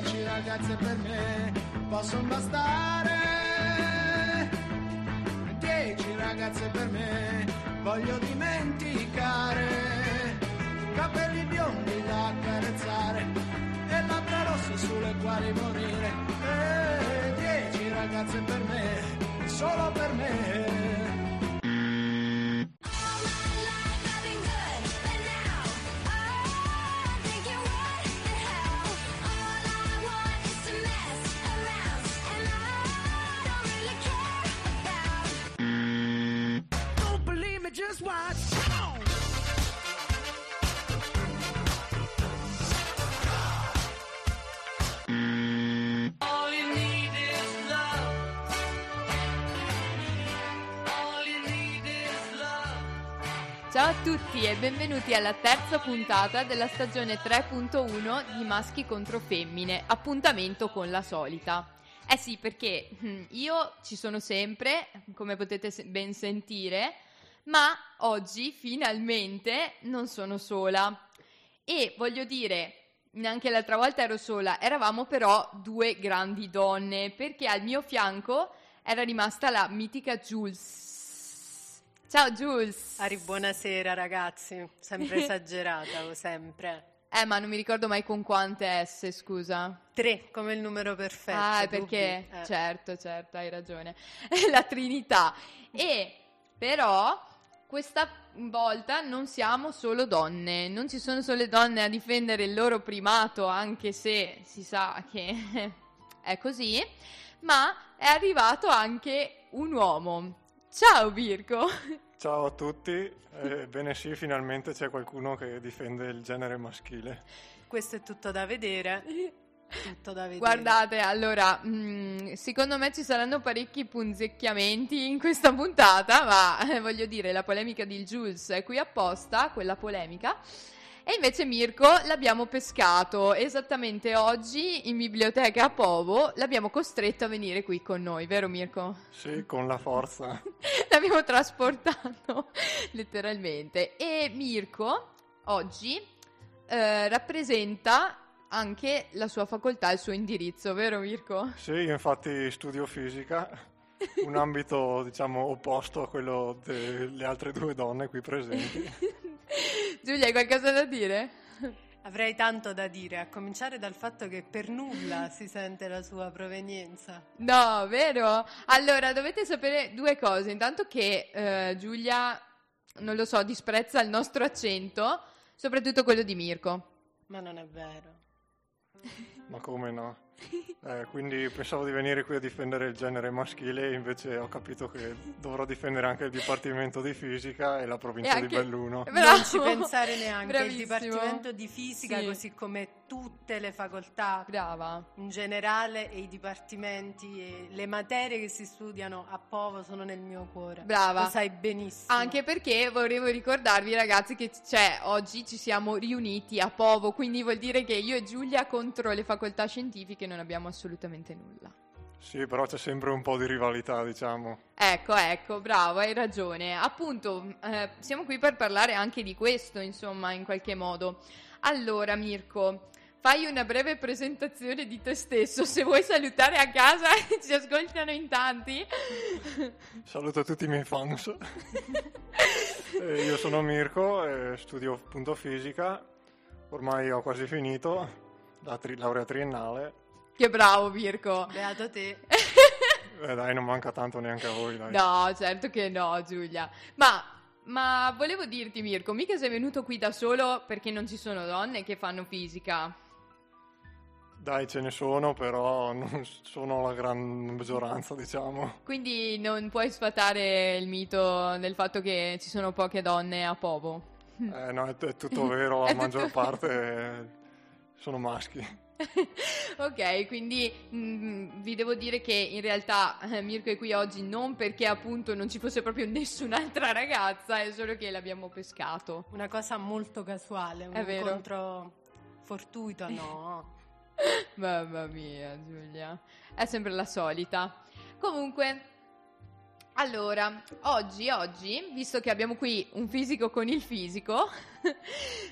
Dieci ragazze per me possono bastare. Dieci ragazze per me voglio dimenticare. Capelli biondi da accarezzare e labbra rosse sulle quali morire. E dieci ragazze per me, solo per me. Benvenuti alla terza puntata della stagione 3.1 di Maschi contro Femmine, appuntamento con la solita. Eh sì, perché hm, io ci sono sempre, come potete ben sentire, ma oggi finalmente non sono sola. E voglio dire, neanche l'altra volta ero sola, eravamo però due grandi donne, perché al mio fianco era rimasta la mitica Jules. Ciao Jules! Ari, buonasera ragazzi, sempre esagerata, o sempre. Eh, ma non mi ricordo mai con quante S, scusa. Tre, come il numero perfetto. ah, dubbi? perché... Eh. Certo, certo, hai ragione. La Trinità. E però questa volta non siamo solo donne, non ci sono solo donne a difendere il loro primato, anche se si sa che è così, ma è arrivato anche un uomo. Ciao Virgo! Ciao a tutti, ebbene sì, finalmente c'è qualcuno che difende il genere maschile. Questo è tutto da vedere. Tutto da vedere. Guardate, allora, mm, secondo me ci saranno parecchi punzecchiamenti in questa puntata, ma eh, voglio dire, la polemica di Jules è qui apposta, quella polemica. E invece Mirko l'abbiamo pescato esattamente oggi in biblioteca a Povo, l'abbiamo costretto a venire qui con noi, vero Mirko? Sì, con la forza. l'abbiamo trasportato letteralmente. E Mirko oggi eh, rappresenta anche la sua facoltà, il suo indirizzo, vero Mirko? Sì, io infatti studio fisica, un ambito diciamo opposto a quello delle altre due donne qui presenti. Giulia, hai qualcosa da dire? Avrei tanto da dire, a cominciare dal fatto che per nulla si sente la sua provenienza. No, vero? Allora, dovete sapere due cose. Intanto che eh, Giulia, non lo so, disprezza il nostro accento, soprattutto quello di Mirko. Ma non è vero. Ma come no? Eh, quindi pensavo di venire qui a difendere il genere maschile invece ho capito che dovrò difendere anche il Dipartimento di Fisica e la provincia E anche- di Belluno. Bravo. Non ci pensare neanche. Bravissimo. Il Dipartimento di Fisica, Sì. così come tutte le facoltà Brava. in generale e i dipartimenti e le materie che si studiano a Povo sono nel mio cuore. Brava. Lo sai benissimo. Anche perché volevo ricordarvi, ragazzi, che cioè, oggi ci siamo riuniti a Povo, quindi vuol dire che io e Giulia contro le facoltà scientifiche non abbiamo assolutamente nulla. Sì, però c'è sempre un po' di rivalità, diciamo. Ecco, ecco, bravo, hai ragione. Appunto, eh, siamo qui per parlare anche di questo, insomma, in qualche modo. Allora, Mirko, fai una breve presentazione di te stesso. Se vuoi salutare a casa, ci ascoltano in tanti. Saluto tutti i miei fans. Eh, io sono Mirko, e studio appunto fisica, ormai ho quasi finito la tri- laurea triennale. Che bravo, Mirko. Beato te. Eh, dai, non manca tanto neanche a voi, dai. No, certo che no, Giulia. Ma, ma volevo dirti, Mirko, mica sei venuto qui da solo perché non ci sono donne che fanno fisica. Dai, ce ne sono, però non sono la gran maggioranza, diciamo. Quindi non puoi sfatare il mito del fatto che ci sono poche donne a Povo. Eh, no, è, è tutto vero, la tutto- maggior parte eh, sono maschi. ok, quindi mm, vi devo dire che in realtà eh, Mirko è qui oggi non perché appunto non ci fosse proprio nessun'altra ragazza, è solo che l'abbiamo pescato. Una cosa molto casuale, un È vero. incontro fortuito, no. Mamma mia, Giulia. È sempre la solita. Comunque, allora, oggi, oggi, visto che abbiamo qui un fisico con il fisico,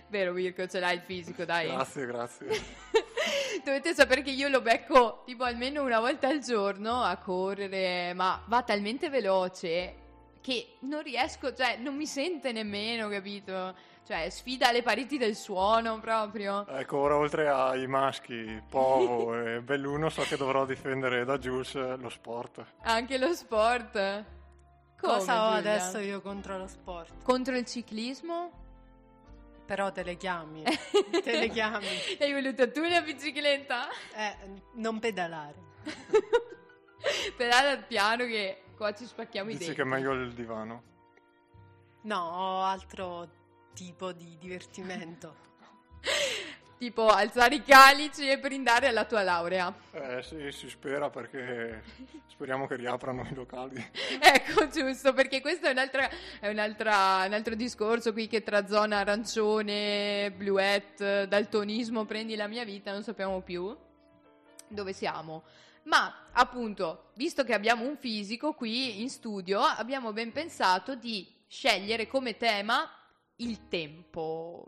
vero Mirko, ce l'hai il fisico, dai. Grazie, grazie. dovete sapere che io lo becco tipo almeno una volta al giorno a correre, ma va talmente veloce che non riesco, cioè non mi sente nemmeno, capito? Cioè sfida le pareti del suono proprio. Ecco, ora oltre ai maschi, Povo e Belluno, so che dovrò difendere da Jules lo sport. Anche lo sport. Come, Cosa ho Giulia? adesso io contro lo sport? Contro il ciclismo? Però te le chiami. te le chiami. Hai voluto tu la bicicletta? Eh, non pedalare. Pedala piano che qua ci spacchiamo i Dici denti. che è meglio il divano. No, ho altro tipo di divertimento. Tipo alzare i calici e brindare alla tua laurea. Eh sì, si spera perché speriamo che riaprano i locali. Ecco, giusto, perché questo è, un'altra, è un'altra- un altro discorso qui che tra zona arancione, bluette, daltonismo, prendi la mia vita, non sappiamo più dove siamo. Ma appunto, visto che abbiamo un fisico qui in studio, abbiamo ben pensato di scegliere come tema il tempo.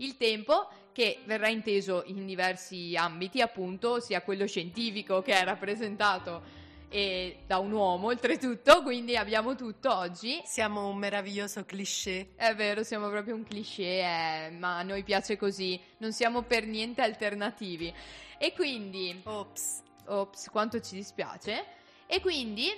Il tempo che verrà inteso in diversi ambiti, appunto, sia quello scientifico che è rappresentato e da un uomo, oltretutto, quindi abbiamo tutto oggi. Siamo un meraviglioso cliché. È vero, siamo proprio un cliché, eh, ma a noi piace così, non siamo per niente alternativi. E quindi, Ops. ops, quanto ci dispiace. E quindi,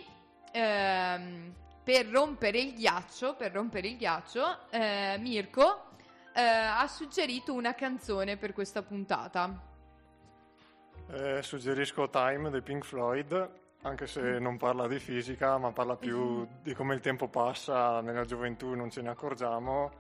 ehm, per rompere il ghiaccio, per rompere il ghiaccio, eh, Mirko eh, ha suggerito una canzone per questa puntata. Eh, suggerisco Time dei Pink Floyd, anche se non parla di fisica, ma parla più di come il tempo passa nella gioventù, non ce ne accorgiamo,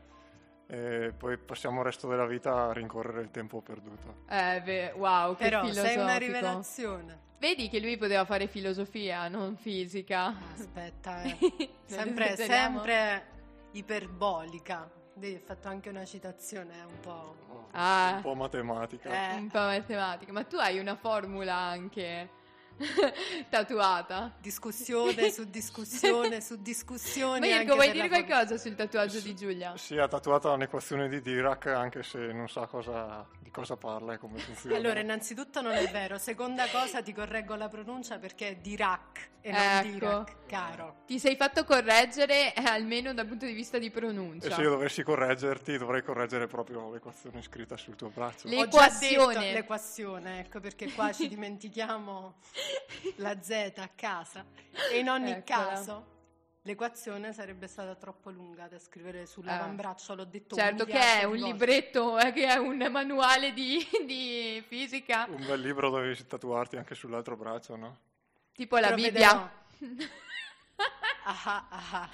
e poi passiamo il resto della vita a rincorrere il tempo perduto. Eh, beh, wow, che Però filosofico. sei una rivelazione. Vedi che lui poteva fare filosofia, non fisica. Aspetta, eh. Sempre, sempre iperbolica. Ho fatto anche una citazione un po'. Ah. Un po' matematica. Eh. Un po' matematica, ma tu hai una formula anche tatuata. Discussione su discussione su discussioni. Ma Mirko, anche vuoi dire la qualcosa sul tatuaggio di Giulia? Si è tatuata un'equazione di Dirac, anche se non sa cosa- di cosa parla e come funziona. Allora, innanzitutto non è vero. Seconda cosa, ti correggo la pronuncia perché è Dirac e non Ecco. Dirac, caro. Ti sei fatto correggere eh, almeno dal punto di vista di E pronuncia. se io dovessi correggerti, dovrei correggere proprio l'equazione scritta sul tuo braccio. Le- Ho già detto L'equazione. l'equazione, ecco perché qua ci dimentichiamo la Z a casa. E in ogni Eccola. caso l'equazione sarebbe stata troppo lunga da scrivere sull'avambraccio, l'ho detto Certo che è un volte. libretto, eh, che è un manuale di, di fisica, Un bel libro dovevi tatuarti anche sull'altro braccio, no? tipo la Provvederò. Bibbia. Ah, ah, ah, ah.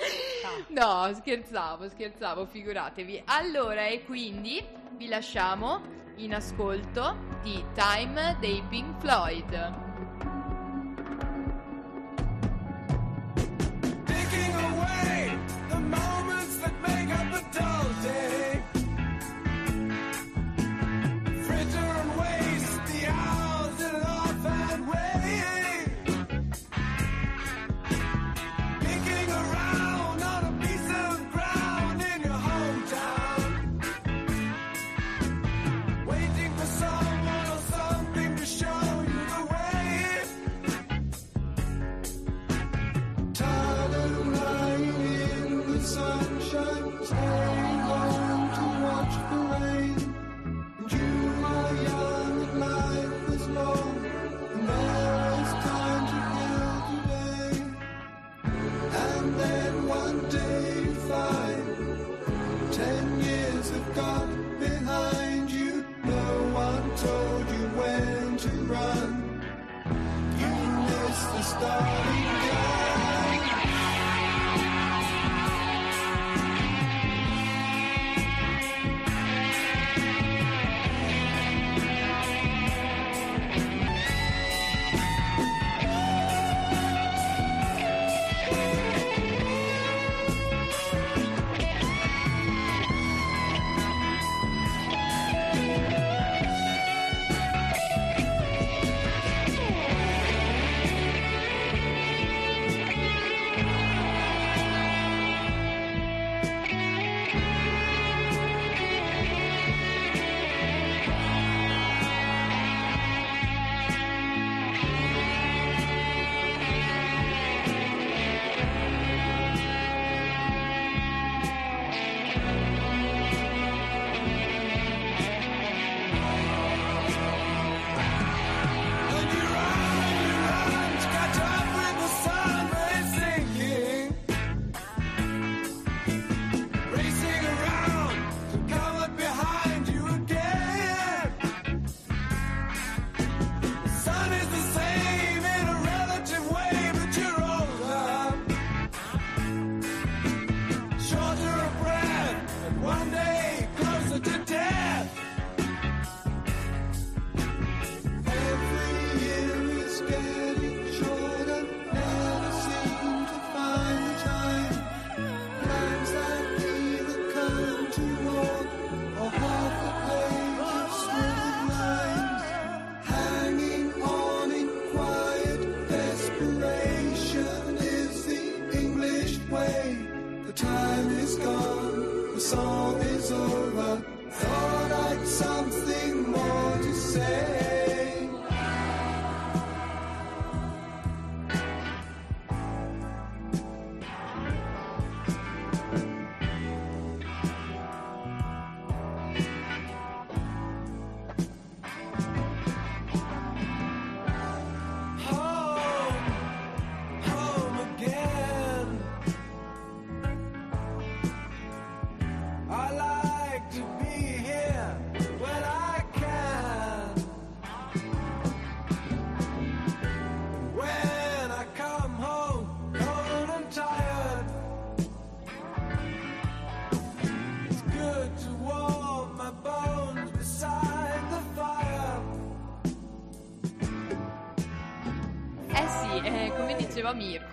No, scherzavo, scherzavo, figuratevi. Allora, e quindi vi lasciamo in ascolto di Time dei Pink Floyd.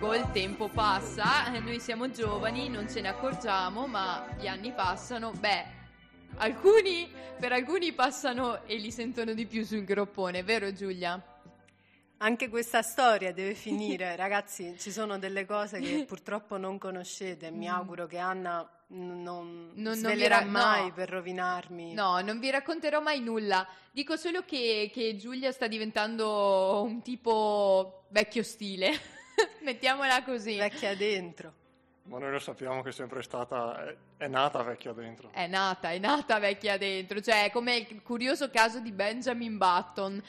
Mirko, il tempo passa, eh, noi siamo giovani, non ce ne accorgiamo, ma gli anni passano. Beh, alcuni, per alcuni passano e li sentono di più sul groppone, vero Giulia? Anche questa storia deve finire, ragazzi. Ci sono delle cose che purtroppo non conoscete. Mi auguro che Anna non, Non- non svelerà ra- mai no. per rovinarmi. No, non vi racconterò mai nulla. Dico solo che, che Giulia sta diventando un tipo vecchio stile. Mettiamola così. Vecchia dentro. Ma noi lo sappiamo che è sempre stata, è, è nata vecchia dentro. È nata, è nata vecchia dentro. Cioè, come il curioso caso di Benjamin Button.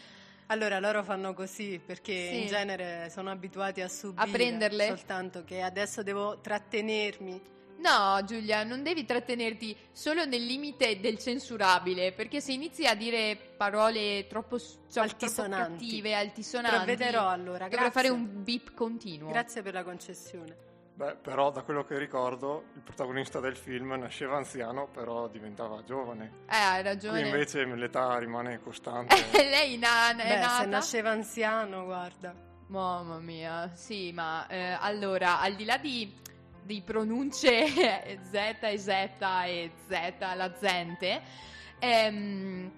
Allora loro fanno così perché Sì. in genere sono abituati a subire. A prenderle? Soltanto che adesso devo trattenermi. No, Giulia, non devi trattenerti solo nel limite del censurabile, perché se inizi a dire parole troppo, cioè, troppo Altisonanti. cattive, altisonanti, Provvederò allora. dovrei Grazie. fare un beep continuo. Grazie per la concessione. Beh, però da quello che ricordo, il protagonista del film nasceva anziano, però diventava giovane. Eh, hai Qui ragione. invece l'età rimane costante. Lei è, na- è Beh, nata. se nasceva anziano, guarda. Mamma mia, sì, ma eh, allora, al di là di, di pronunce Z e Z e Z, la zente, ehm,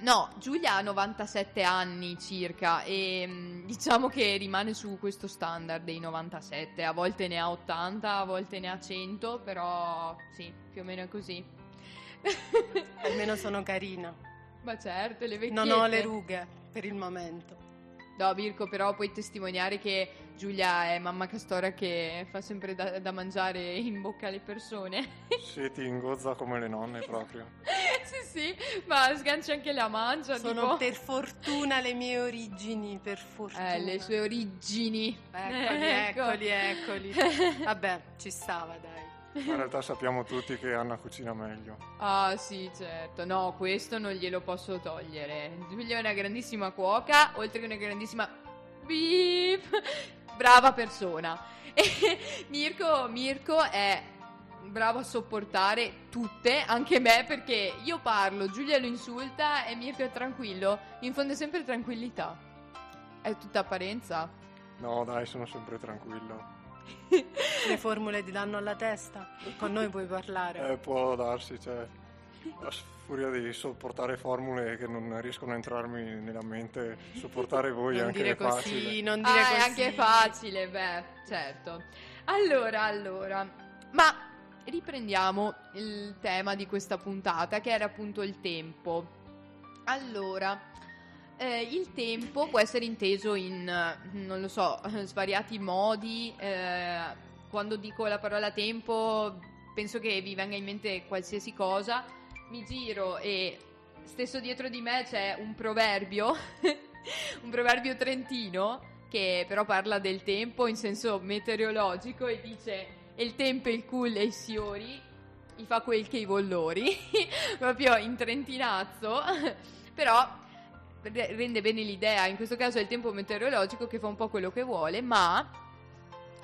no, Giulia ha 97 anni circa e mm, diciamo che rimane su questo standard dei 97, a volte ne ha 80, a volte ne ha 100, però sì, più o meno è così. Almeno sono carina. ma certo, le vecchiette. Non ho le rughe per il momento. No, Mirko, però puoi testimoniare che Giulia è mamma castora che fa sempre da, da mangiare in bocca alle persone. Sì, ti ingozza come le nonne proprio. sì, sì, ma sgancia anche la mancia. Sono tipo... per fortuna le mie origini, per fortuna. Eh, le sue origini. Eccoli, Ecco. eccoli, eccoli. Vabbè, ci stava, dai. Ma in realtà sappiamo tutti che Anna cucina meglio. Ah, sì, certo. No, questo non glielo posso togliere. Giulia è una grandissima cuoca, oltre che una grandissima... Beep! Brava persona. E Mirko, Mirko è bravo a sopportare tutte, anche me, perché io parlo, Giulia lo insulta e Mirko è tranquillo. Infonde sempre tranquillità. È tutta apparenza. No, dai, sono sempre tranquillo. Le formule ti danno alla testa. Con noi puoi parlare. Eh, può darsi, cioè, a furia di sopportare formule che non riescono a entrarmi nella mente, sopportare voi non anche dire è così, facile. non dire Ah, così. è anche facile, beh, certo. Allora, allora, ma riprendiamo il tema di questa puntata, che era appunto il tempo. Allora, eh, il tempo può essere inteso in, non lo so, svariati modi. eh, quando dico la parola tempo, penso che vi venga in mente qualsiasi cosa, mi giro e stesso dietro di me c'è un proverbio, un proverbio trentino che però parla del tempo in senso meteorologico e dice il tempo il cul e i siori i fa quel che i vollori proprio in trentinazzo. Però re- rende bene l'idea. In questo caso è il tempo meteorologico che fa un po' quello che vuole ma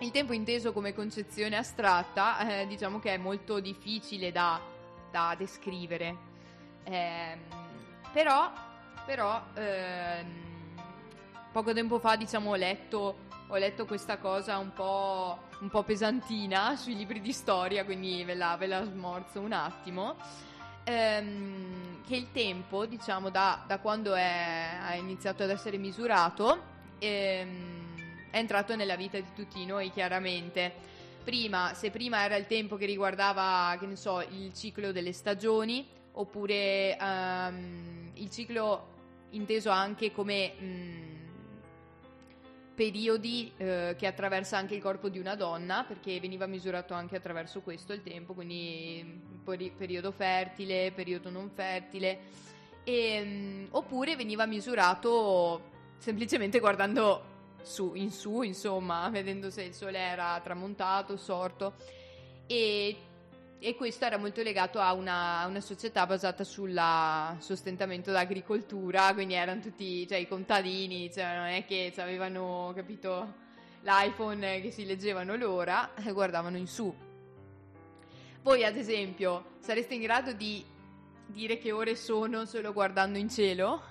il tempo inteso come concezione astratta eh, diciamo che è molto difficile da, da descrivere. Ehm, però però ehm, poco tempo fa diciamo ho letto, ho letto questa cosa un po', un po' pesantina sui libri di storia quindi ve la, ve la smorzo un attimo. Ehm, che il tempo diciamo da, da quando ha iniziato ad essere misurato ehm, è entrato nella vita di tutti noi chiaramente prima se prima era il tempo che riguardava che ne so il ciclo delle stagioni oppure ehm, il ciclo inteso anche come mh, periodi eh, che attraversa anche il corpo di una donna, perché veniva misurato anche attraverso questo il tempo, quindi peri- periodo fertile, periodo non fertile, e, mh, oppure veniva misurato semplicemente guardando su, in su, insomma, vedendo se il sole era tramontato, sorto, e e questo era molto legato a una, una società basata sul sostentamento dell'agricoltura, quindi erano tutti cioè, i contadini, cioè, non è che avevano capito l'iPhone che si leggevano l'ora e guardavano in su. Voi, ad esempio, sareste in grado di dire che ore sono solo guardando in cielo?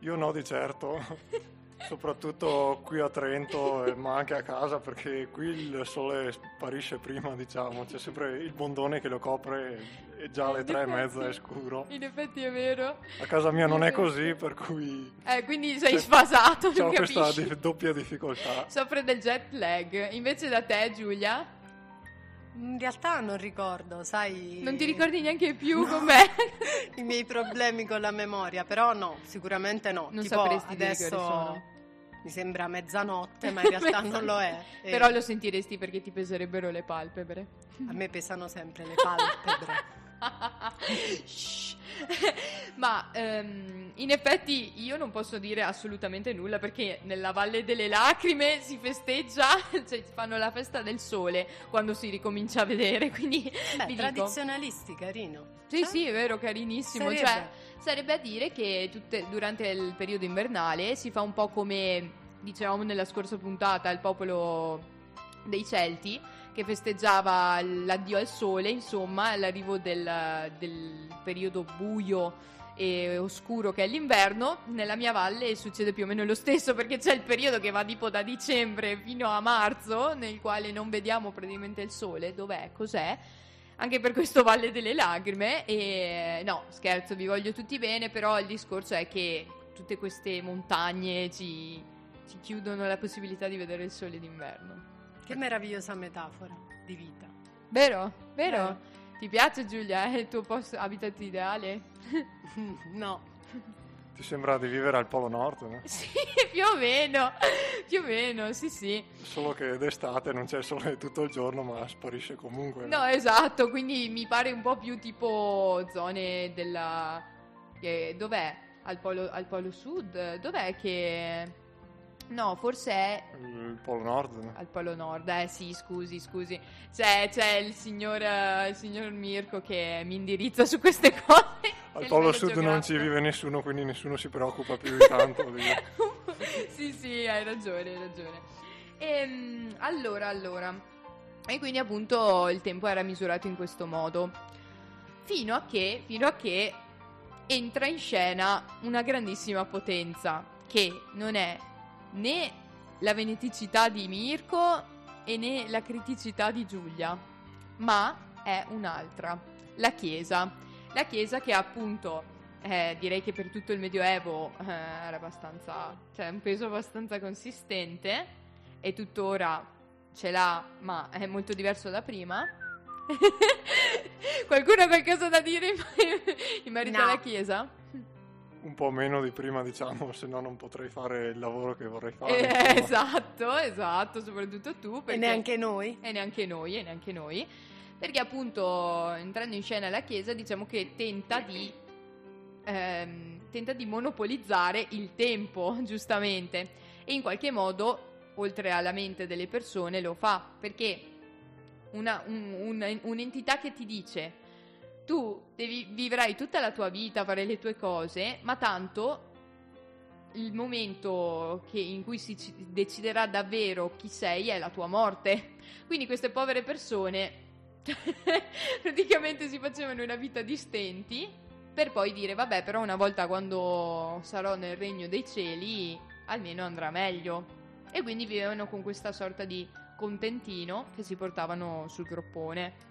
Io no di certo, soprattutto qui a Trento, eh, ma anche a casa, perché qui il sole sparisce prima, diciamo, c'è sempre il bondone che lo copre e già alle tre e mezza è scuro. In effetti è vero. A casa mia non è così, per cui Eh, quindi sei C'è- sfasato, ho non questa capisci? di- doppia difficoltà. Soffre del jet lag. Invece da te, Giulia, In realtà non ricordo, sai. non ti ricordi neanche più com'è? i miei problemi con la memoria, però no, sicuramente no. Non tipo sapresti dire che adesso. Mi sembra mezzanotte, ma in realtà non lo è. E Però lo sentiresti perché ti peserebbero le palpebre. A me pesano sempre le palpebre. Ma ehm, in effetti io non posso dire assolutamente nulla perché nella Valle delle Lacrime si festeggia, cioè fanno la festa del sole quando si ricomincia a vedere, quindi Beh, vi dico. tradizionalisti, carino. Sì, Cioè, sì, è vero, carinissimo. Sarebbe. Cioè, sarebbe a dire che tutte- durante il periodo invernale si fa un po' come dicevamo nella scorsa puntata il popolo dei Celti che festeggiava l'addio al sole, insomma, l'arrivo del, del periodo buio e oscuro che è l'inverno. Nella mia valle succede più o meno lo stesso perché c'è il periodo che va tipo da dicembre fino a marzo, nel quale non vediamo praticamente il sole. Dov'è? Cos'è? Anche per questo Valle delle Lacrime. E no, scherzo, vi voglio tutti bene, però il discorso è che tutte queste montagne ci, ci chiudono la possibilità di vedere il sole d'inverno. Che meravigliosa metafora di vita. Vero? Vero? Vero. Ti piace Giulia? È il tuo posto habitat ideale? No, Ti sembra di vivere al Polo Nord, no? Sì, più o meno. Più o meno, sì, sì. Solo che d'estate non c'è sole tutto il giorno, ma sparisce comunque. No, esatto, quindi mi pare un po' più tipo zone della... che- dov'è? Al polo, al polo sud? Dov'è che... No, forse è Il Polo Nord, no? al polo nord. Eh sì, scusi, scusi. C'è, c'è il, signor, il signor Mirko che mi indirizza su queste cose. Al Polo Sud non ci geografico. vive nessuno, quindi nessuno si preoccupa più di tanto. sì, sì, hai ragione, hai ragione. Ehm, allora, allora. E quindi appunto il tempo era misurato in questo modo. Fino a che, fino a che entra in scena una grandissima potenza che non è né la veneticità di Mirko e né la criticità di Giulia, ma è un'altra, la Chiesa. La Chiesa che appunto eh, direi che per tutto il Medioevo eh, era abbastanza, cioè un peso abbastanza consistente e tuttora ce l'ha, ma è molto diverso da prima. Qualcuno ha qualcosa da dire in, in merito No. alla Chiesa? Un po' meno di prima, diciamo, se no non potrei fare il lavoro che vorrei fare. Eh, esatto, esatto, soprattutto tu. e perché- neanche noi. e neanche noi, e neanche noi. Perché appunto entrando in scena la Chiesa diciamo che tenta di, ehm, tenta di monopolizzare il tempo, giustamente, e in qualche modo, oltre alla mente delle persone, lo fa, perché una- un- un- un'entità che ti dice tu devi, vivrai tutta la tua vita, fare le tue cose, ma tanto il momento che- in cui si ci- deciderà davvero chi sei è la tua morte. Quindi queste povere persone praticamente si facevano una vita di stenti per poi dire vabbè però una volta quando sarò nel regno dei cieli almeno andrà meglio. E quindi vivevano con questa sorta di contentino che si portavano sul groppone.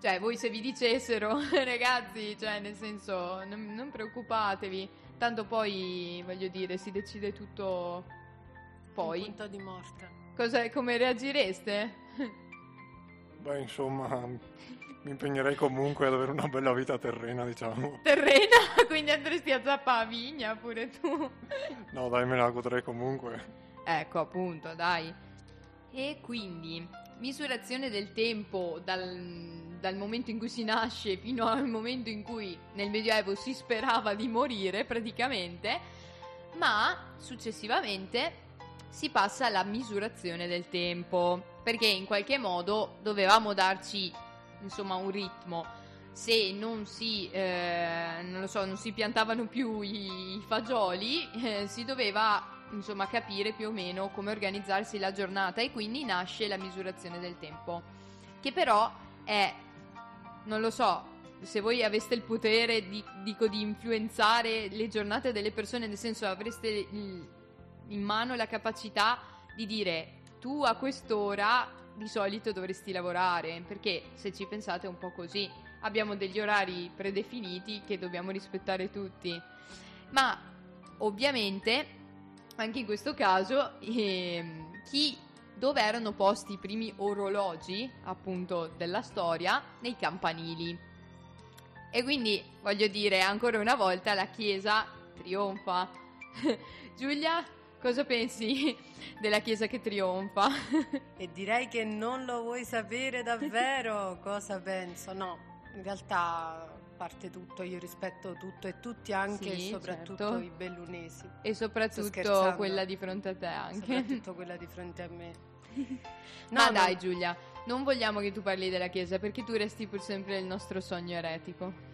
Cioè, voi se vi dicessero, ragazzi, cioè, nel senso, non, non preoccupatevi, tanto poi, voglio dire, si decide tutto Un poi. punto di morte. Cosa, come reagireste? Beh, insomma, mi impegnerei comunque ad avere una bella vita terrena, diciamo. Terrena, quindi andresti a zappa a vigna pure tu. No, dai, me la godrei comunque. Ecco, appunto, dai. E quindi, misurazione del tempo dal, dal momento in cui si nasce fino al momento in cui nel Medioevo si sperava di morire, praticamente, ma successivamente si passa alla misurazione del tempo, perché in qualche modo dovevamo darci, insomma, un ritmo. Se non si, eh, non so, non si piantavano più i, i fagioli, eh, si doveva insomma capire più o meno come organizzarsi la giornata e quindi nasce la misurazione del tempo che però è non lo so se voi aveste il potere di, dico, di influenzare le giornate delle persone nel senso avreste in mano la capacità di dire tu a quest'ora di solito dovresti lavorare perché se ci pensate è un po' così. Abbiamo degli orari predefiniti che dobbiamo rispettare tutti. Ma ovviamente anche in questo caso ehm, chi dove erano posti i primi orologi appunto della storia nei campanili e quindi voglio dire ancora una volta la chiesa trionfa Giulia cosa pensi della chiesa che trionfa E direi che non lo vuoi sapere davvero cosa penso. No, in realtà parte tutto, io rispetto tutto e tutti, anche Sì, e soprattutto certo. i bellunesi. e soprattutto quella di fronte a te anche Soprattutto quella di fronte a me. ma No, dai no. Giulia non vogliamo che tu parli della chiesa perché tu resti pur sempre il nostro sogno eretico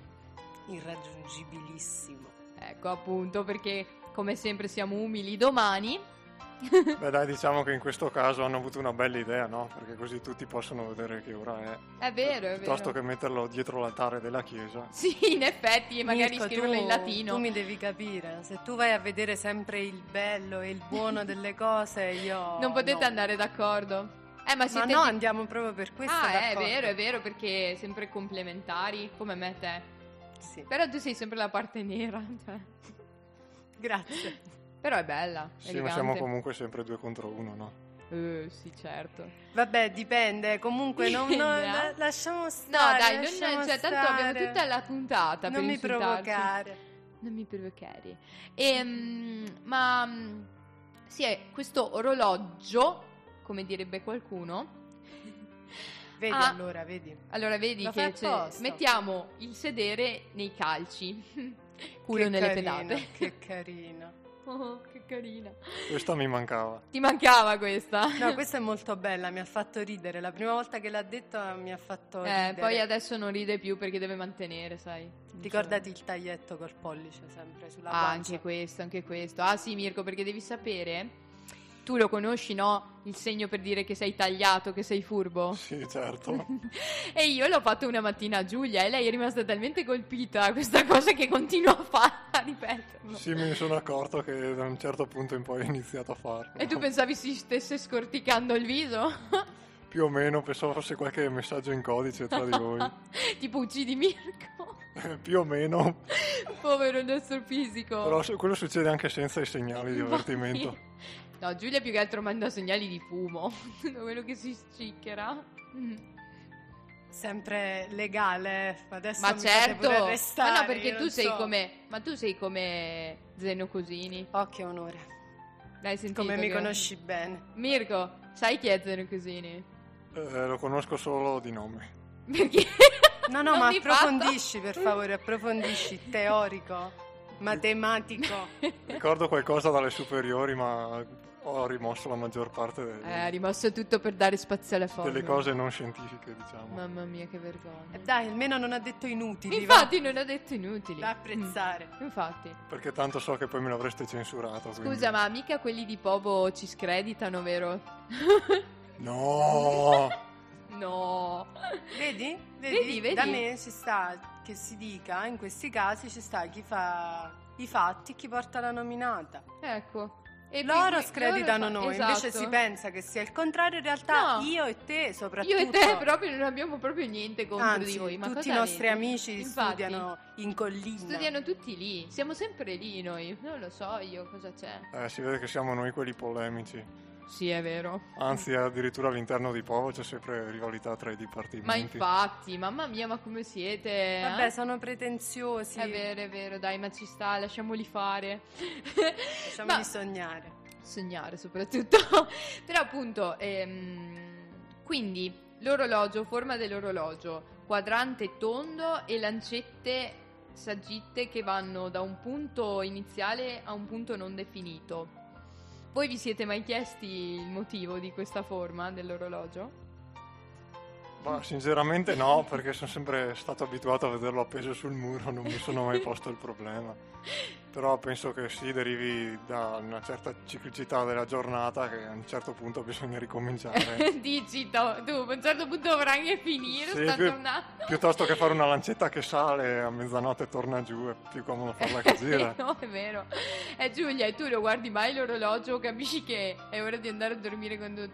Irraggiungibilissimo. Ecco appunto perché come sempre siamo umili domani. Beh, dai, diciamo che in questo caso hanno avuto una bella idea, no? Perché così tutti possono vedere che ora è. È vero, è Piuttosto vero. che metterlo dietro l'altare della chiesa. Sì, in effetti, e magari Mirko, scriverlo tu- in latino. Tu mi devi capire, se tu vai a vedere sempre il bello e il buono delle cose, io... Non potete no. andare d'accordo. Eh, ma Ma siete no, di- andiamo proprio per questo Ah, è d'accordo. vero, è vero, perché sempre complementari, come me e te. Sì, Però tu sei sempre la parte nera, cioè. grazie. Però è bella, Sì, ma elegante. siamo comunque sempre due contro uno, no? Eh, sì, certo. Vabbè, dipende, comunque non, eh. la- lasciamo No, stare. dai, non, cioè, tanto abbiamo stare. tutta la puntata per Non mi insultarci. provocare. Non mi provocare. Ehm, ma mm, sì, è questo orologio, come direbbe qualcuno. Vedi Ah. allora, vedi. Allora vedi Lo che apposta. mettiamo il sedere nei calci. Culo Che nelle carina, pedate. Che carina. Oh, che carina. Questa mi mancava. Ti mancava questa. No, questa è molto bella, mi ha fatto ridere. La prima volta che l'ha detto mi ha fatto Eh, ridere. poi adesso non ride più perché deve mantenere, sai. Ricordati il taglietto col pollice sempre sulla Ah, guancia. anche questo, anche questo. Ah sì, Mirko, perché devi sapere... Tu lo conosci, no? Il segno per dire che sei tagliato, che sei furbo. Sì, certo. e io l'ho fatto una mattina a Giulia e lei è rimasta talmente colpita da questa cosa che continua a fare, a ripeterlo. Sì, mi sono accorto che da un certo punto in poi ho iniziato a farlo. E tu pensavi si stesse scorticando il viso? Più o meno pensavo fosse qualche messaggio in codice tra di voi. tipo uccidi Mirko. Più o meno. Povero il nostro fisico. Però quello succede anche senza i segnali di avvertimento. No, Giulia più che altro manda segnali di fumo. Quello che si scicchera. Sempre legale. Adesso Ma mi certo. fate pure arrestare, Ma no, perché tu sei so. come. Ma tu sei come Zeno Cosini. Oh, che onore. L'hai sentito? Come mi che- conosci bene. Mirko, sai chi è Zeno Cosini? Eh, lo conosco solo di nome. Perché? No, no, Non ma di fatto. approfondisci per favore, approfondisci. Teorico, matematico. Ricordo qualcosa dalle superiori, ma ho rimosso la maggior parte delle, Eh, è rimasto tutto per dare spazio alle foto. delle cose non scientifiche, diciamo. Mamma mia, che vergogna. Eh, Dai, almeno non ha detto inutili. Infatti non ha detto inutili. va. da apprezzare. Mm, Infatti. Perché tanto so che poi me l'avreste censurato. quindi- Scusa, ma mica quelli di Povo ci screditano, vero? No! No. Vedi? Vedi, vedi? Da me ci sta che si dica, in questi casi ci sta chi fa i fatti e chi porta la nominata. Ecco. E loro poi- screditano loro fa- noi, invece esatto. si pensa che sia il contrario, in realtà No. io e te soprattutto. Io e te proprio non abbiamo proprio niente contro Anzi, di voi. Ma tutti i nostri avete? amici Infatti, studiano in collina. Studiano tutti lì. Siamo sempre lì noi. Non lo so io cosa c'è. Eh, si vede che siamo noi quelli polemici. Sì, è vero. Anzi, addirittura all'interno di Povo c'è sempre rivalità tra i dipartimenti. Ma infatti, mamma mia, ma come siete? Vabbè, eh? sono pretenziosi. È vero, è vero, dai, ma ci sta, lasciamoli fare. Lasciamoli Ma- sognare. sognare soprattutto. Però appunto, ehm, quindi l'orologio, forma dell'orologio, quadrante tondo e lancette saggitte che vanno da un punto iniziale a un punto non definito. Voi vi siete mai chiesti il motivo di questa forma dell'orologio? Ma sinceramente no, perché sono sempre stato abituato a vederlo appeso sul muro, non mi sono mai posto il problema. Però penso che sì, derivi da una certa ciclicità della giornata che a un certo punto bisogna ricominciare. Dici, to- tu a un certo punto avrai che finire, Sì, sta più- tornando. Piuttosto che fare una lancetta che sale a mezzanotte e torna giù, è più comodo farla così. Vero, è vero. Eh, Giulia, e tu lo guardi mai l'orologio? Capisci che è ora di andare a dormire quando,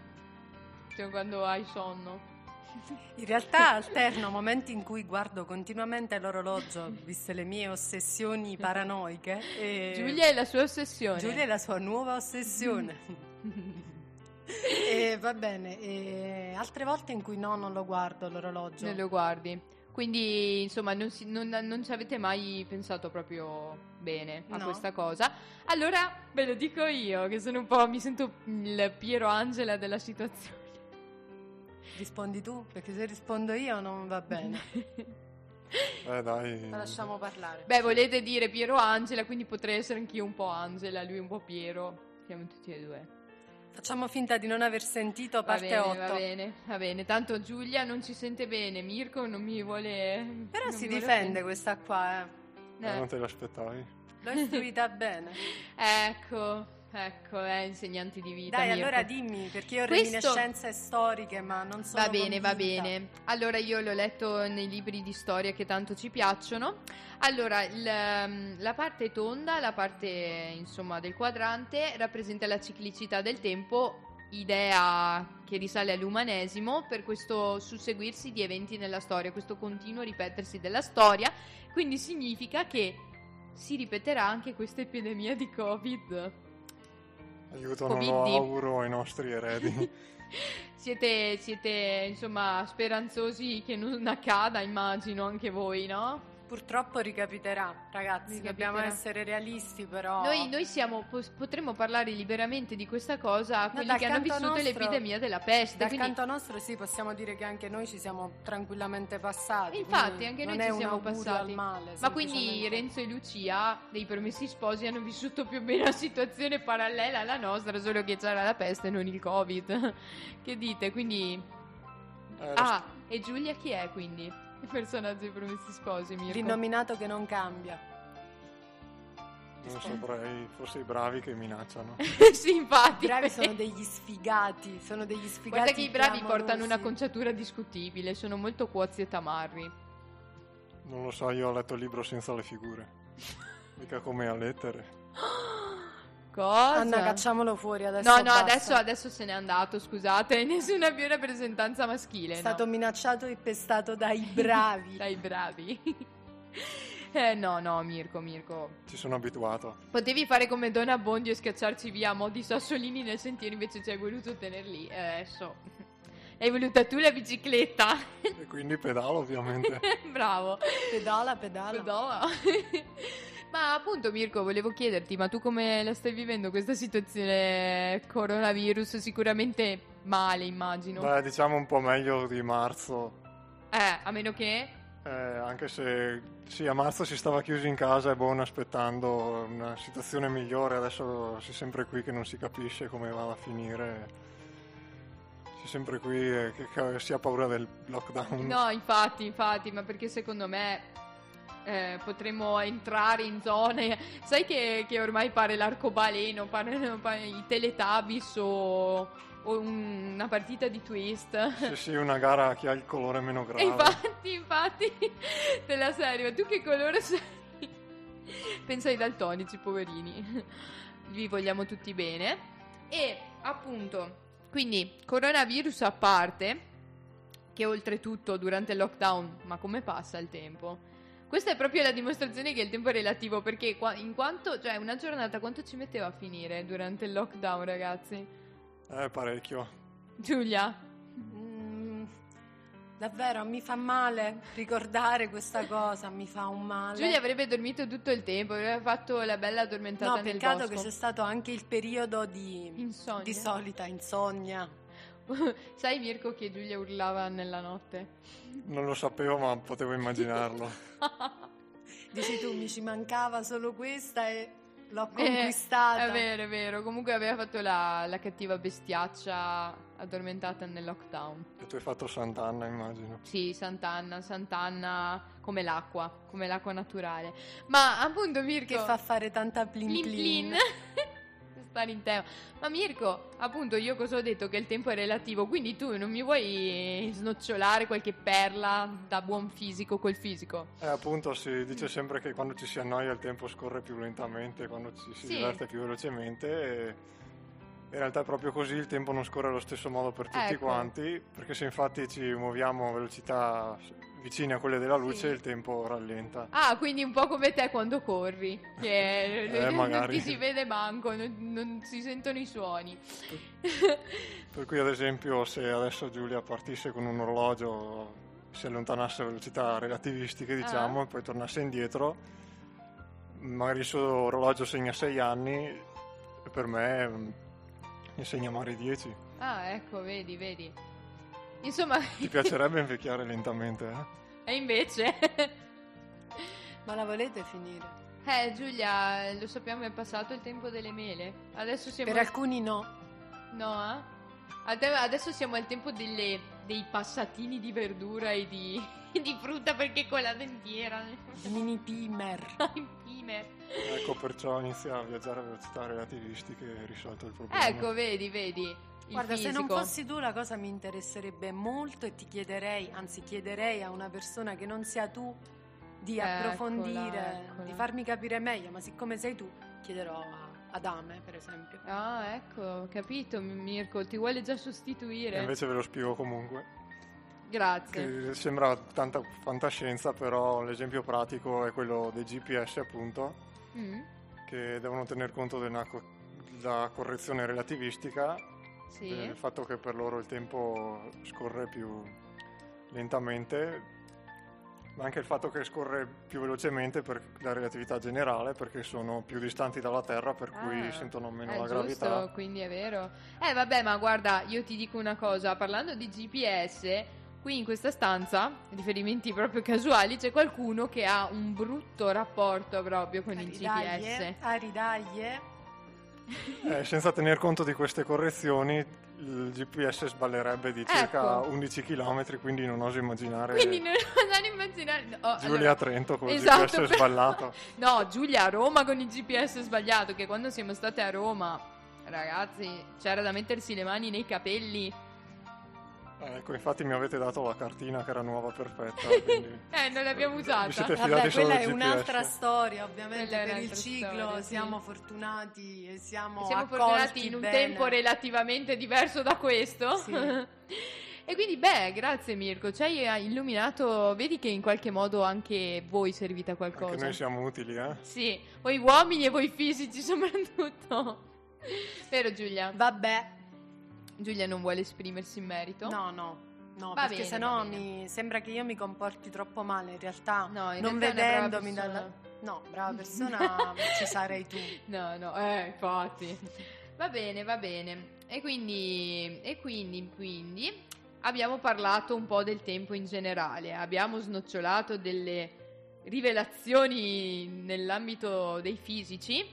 cioè, quando hai sonno? In realtà alterno momenti in cui guardo continuamente l'orologio, viste le mie ossessioni paranoiche. E Giulia è la sua ossessione. Giulia è la sua nuova ossessione. e va bene, e altre volte in cui no, non lo guardo l'orologio. Non lo guardi. Quindi, insomma, non, si- non- non ci avete mai pensato proprio bene a No. questa cosa. Allora, ve lo dico io, che sono un po'... mi sento il Piero Angela della situazione. Rispondi tu? Perché se rispondo io non va bene. Eh dai. La lasciamo parlare. Beh, volete dire Piero Angela, quindi potrei essere anch'io un po' Angela, lui un po' Piero. Siamo tutti e due. Facciamo finta di non aver sentito Va parte bene, 8. va bene, va bene. Tanto Giulia non ci sente bene, Mirko non mi vuole... Però si difende questa qua, eh. Eh, Eh. non te l'aspettavi? L'ho istruita bene. Ecco, ecco, eh, insegnanti di vita. Dai, Mirko. allora dimmi, perché io ho Questo- reminiscenze storiche, ma non sono Va bene, va convinta. bene. Allora io l'ho letto nei libri di storia che tanto ci piacciono. Allora, il, ehm, la parte tonda, la parte insomma del quadrante, rappresenta la ciclicità del tempo, idea che risale all'umanesimo per questo susseguirsi di eventi nella storia, questo continuo ripetersi della storia. Quindi significa che si ripeterà anche questa epidemia di Covid. Aiuto, non Covid. lo auguro ai nostri eredi. Siete, siete insomma speranzosi che non accada, immagino anche voi, no? Purtroppo ricapiterà, ragazzi, Ricapiterà. dobbiamo essere realisti però. Noi, noi siamo, potremmo parlare liberamente di questa cosa a No, quelli dal che hanno vissuto nostro- l'epidemia della peste. Dal quindi- canto nostro sì, possiamo dire che anche noi ci siamo tranquillamente passati. Infatti, anche noi ci siamo passati. al male, Ma quindi. Renzo e Lucia, dei promessi sposi, hanno vissuto più o meno una situazione parallela alla nostra, solo che c'era la peste e non il Covid. che dite? Quindi... Eh, Ah, e Giulia chi è quindi? Il personaggio dei promessi sposi, Mirko. L'innominato che non cambia. non saprei, forse i bravi che minacciano. sì, infatti. I bravi sono degli sfigati, sono degli sfigati. Guarda che i bravi clamorosi. portano una conciatura discutibile, sono molto cuozi e tamarri. Non lo so, io ho letto il libro senza le figure. Mica come a lettere. Cosa? Anna, cacciamolo fuori adesso. no, no, basta. adesso, adesso se n'è andato, scusate, nessuna più rappresentanza maschile. È no. stato minacciato e pestato dai bravi. Dai bravi. eh no, no, Mirko, Mirko. Ci sono abituato. Potevi fare come Don Abbondio e schiacciarci via a mo' di sassolini nel sentiero, invece ci hai voluto tenerli. Eh, adesso... Hai voluta tu la bicicletta. E quindi pedalo ovviamente. Bravo. Pedala, pedala. Pedala. Ma appunto Mirko, volevo chiederti, ma tu come la stai vivendo questa situazione coronavirus? Sicuramente male, immagino. Beh, diciamo un po' meglio di marzo. Eh, a meno che... Eh, anche se sì, a marzo si stava chiusi in casa e buono aspettando una situazione migliore, adesso si è sempre qui che non si capisce come va a finire. Si è sempre qui e che, che si ha paura del lockdown. No, infatti, infatti, ma perché secondo me eh, potremmo entrare in zone... Sai che, che ormai pare l'arcobaleno, pare, pare i Teletubbies o, o un- una partita di twist. Sì, sì, una gara a chi ha il colore meno E grave. infatti, infatti, della serie, ma tu che colore sei? Pensa ai daltonici, poverini. Vi vogliamo tutti bene. E appunto, quindi coronavirus a parte, che oltretutto durante il lockdown, ma come passa il tempo? Questa è proprio la dimostrazione che il tempo è relativo, perché qua- in quanto, cioè una giornata quanto ci metteva a finire durante il lockdown, ragazzi? Eh, parecchio. Giulia? Mm, davvero mi fa male ricordare questa cosa, mi fa un male. Giulia avrebbe dormito tutto il tempo, avrebbe fatto la bella addormentata No, nel peccato bosco. che c'è stato anche il periodo di, Insonnia. di solita insonnia. Sai Mirko che Giulia urlava nella notte? Non lo sapevo, ma potevo immaginarlo. Dici tu, mi ci mancava solo questa e l'ho Eh, conquistata. è vero, è vero. Comunque aveva fatto la, la cattiva bestiaccia addormentata nel lockdown. E tu hai fatto Sant'Anna, immagino. Sì, Sant'Anna, Sant'Anna come l'acqua, come l'acqua naturale. Ma appunto Mirko... che fa fare tanta plin Plin plin. plin. Stare in tema. Ma Mirko, appunto, io cosa ho detto? Che il tempo è relativo, quindi tu non mi vuoi snocciolare qualche perla da buon fisico col fisico? Eh, appunto, si dice sempre che quando ci si annoia il tempo scorre più lentamente, quando ci si Sì. diverte più velocemente. E in realtà è proprio così, il tempo non scorre allo stesso modo per tutti Ecco. quanti, perché se infatti ci muoviamo a velocità vicine a quelle della luce, Sì. il tempo rallenta. Ah, quindi un po' come te quando corri, che Eh, non magari. ti si vede manco, non, non si sentono i suoni. Per cui, ad esempio, se adesso Giulia partisse con un orologio, si allontanasse a velocità relativistiche, diciamo, Ah. e poi tornasse indietro, magari il suo orologio segna 6 anni, e per me mm, mi segna magari 10. Ah, ecco, vedi, vedi. Insomma, Ti piacerebbe invecchiare lentamente, eh? e invece... Ma la volete finire? Eh, Giulia, lo sappiamo, è passato il tempo delle mele. Adesso siamo... Per alcuni no. No, eh? Ade- Adesso siamo al tempo delle- dei passatini di verdura e di, di frutta perché con la dentiera. Mini pimer. Il pimer. Ecco, perciò inizia a viaggiare a velocità relativistiche e hai risolto il problema. Ecco, vedi, vedi. Guarda, se non fisico. fossi tu la cosa mi interesserebbe molto e ti chiederei, anzi chiederei a una persona che non sia tu di Eccola, approfondire, eccola. di farmi capire meglio, ma siccome sei tu chiederò a Adame, per esempio. Ah, ecco, ho capito, Mirko, ti vuole già sostituire. E invece ve lo spiego comunque. Grazie. Che sembra tanta fantascienza, però l'esempio pratico è quello dei GPS, appunto, Mm, che devono tener conto della co- della correzione relativistica, sì. del fatto che per loro il tempo scorre più lentamente, ma anche il fatto che scorre più velocemente per la relatività generale, perché sono più distanti dalla Terra, per cui Ah, sentono meno è la giusto, gravità. quindi è vero. Eh, vabbè, ma guarda, io ti dico una cosa, parlando di GPS, qui in questa stanza, riferimenti proprio casuali, c'è qualcuno che ha un brutto rapporto proprio con il GPS. aridaglie. Eh, senza tener conto di queste correzioni, il GPS sballerebbe di circa Ecco. 11 km, quindi non oso immaginare Quindi non osare immaginare... no, Giulia allora- a Trento con il Esatto, GPS però- sballato. No, Giulia a Roma con il GPS sbagliato, che quando siamo state a Roma, ragazzi, c'era da mettersi le mani nei capelli. Eh, Ecco, infatti mi avete dato la cartina che era nuova perfetta. Quindi... Eh, non l'abbiamo usata. Vabbè, quella è GPS. un'altra storia, ovviamente Quella per il ciclo storia, sì. siamo fortunati e siamo, Siamo accolti fortunati in un bene. tempo relativamente diverso da questo. Sì. e quindi, beh, grazie Mirko, ci hai illuminato. Vedi che in qualche modo anche voi servite a Anche qualcosa. noi siamo utili, eh? Sì, voi uomini e voi fisici soprattutto. Vero Giulia? Vabbè, Giulia non vuole esprimersi in merito. no, no. No, Va perché bene, sennò mi sembra che io mi comporti troppo male. In realtà, No, in non realtà vedendomi dalla. No, brava persona ci sarei tu. No, no, eh, infatti. Va bene, va bene. E quindi, e quindi, quindi abbiamo parlato un po' del tempo in generale, abbiamo snocciolato delle rivelazioni nell'ambito dei fisici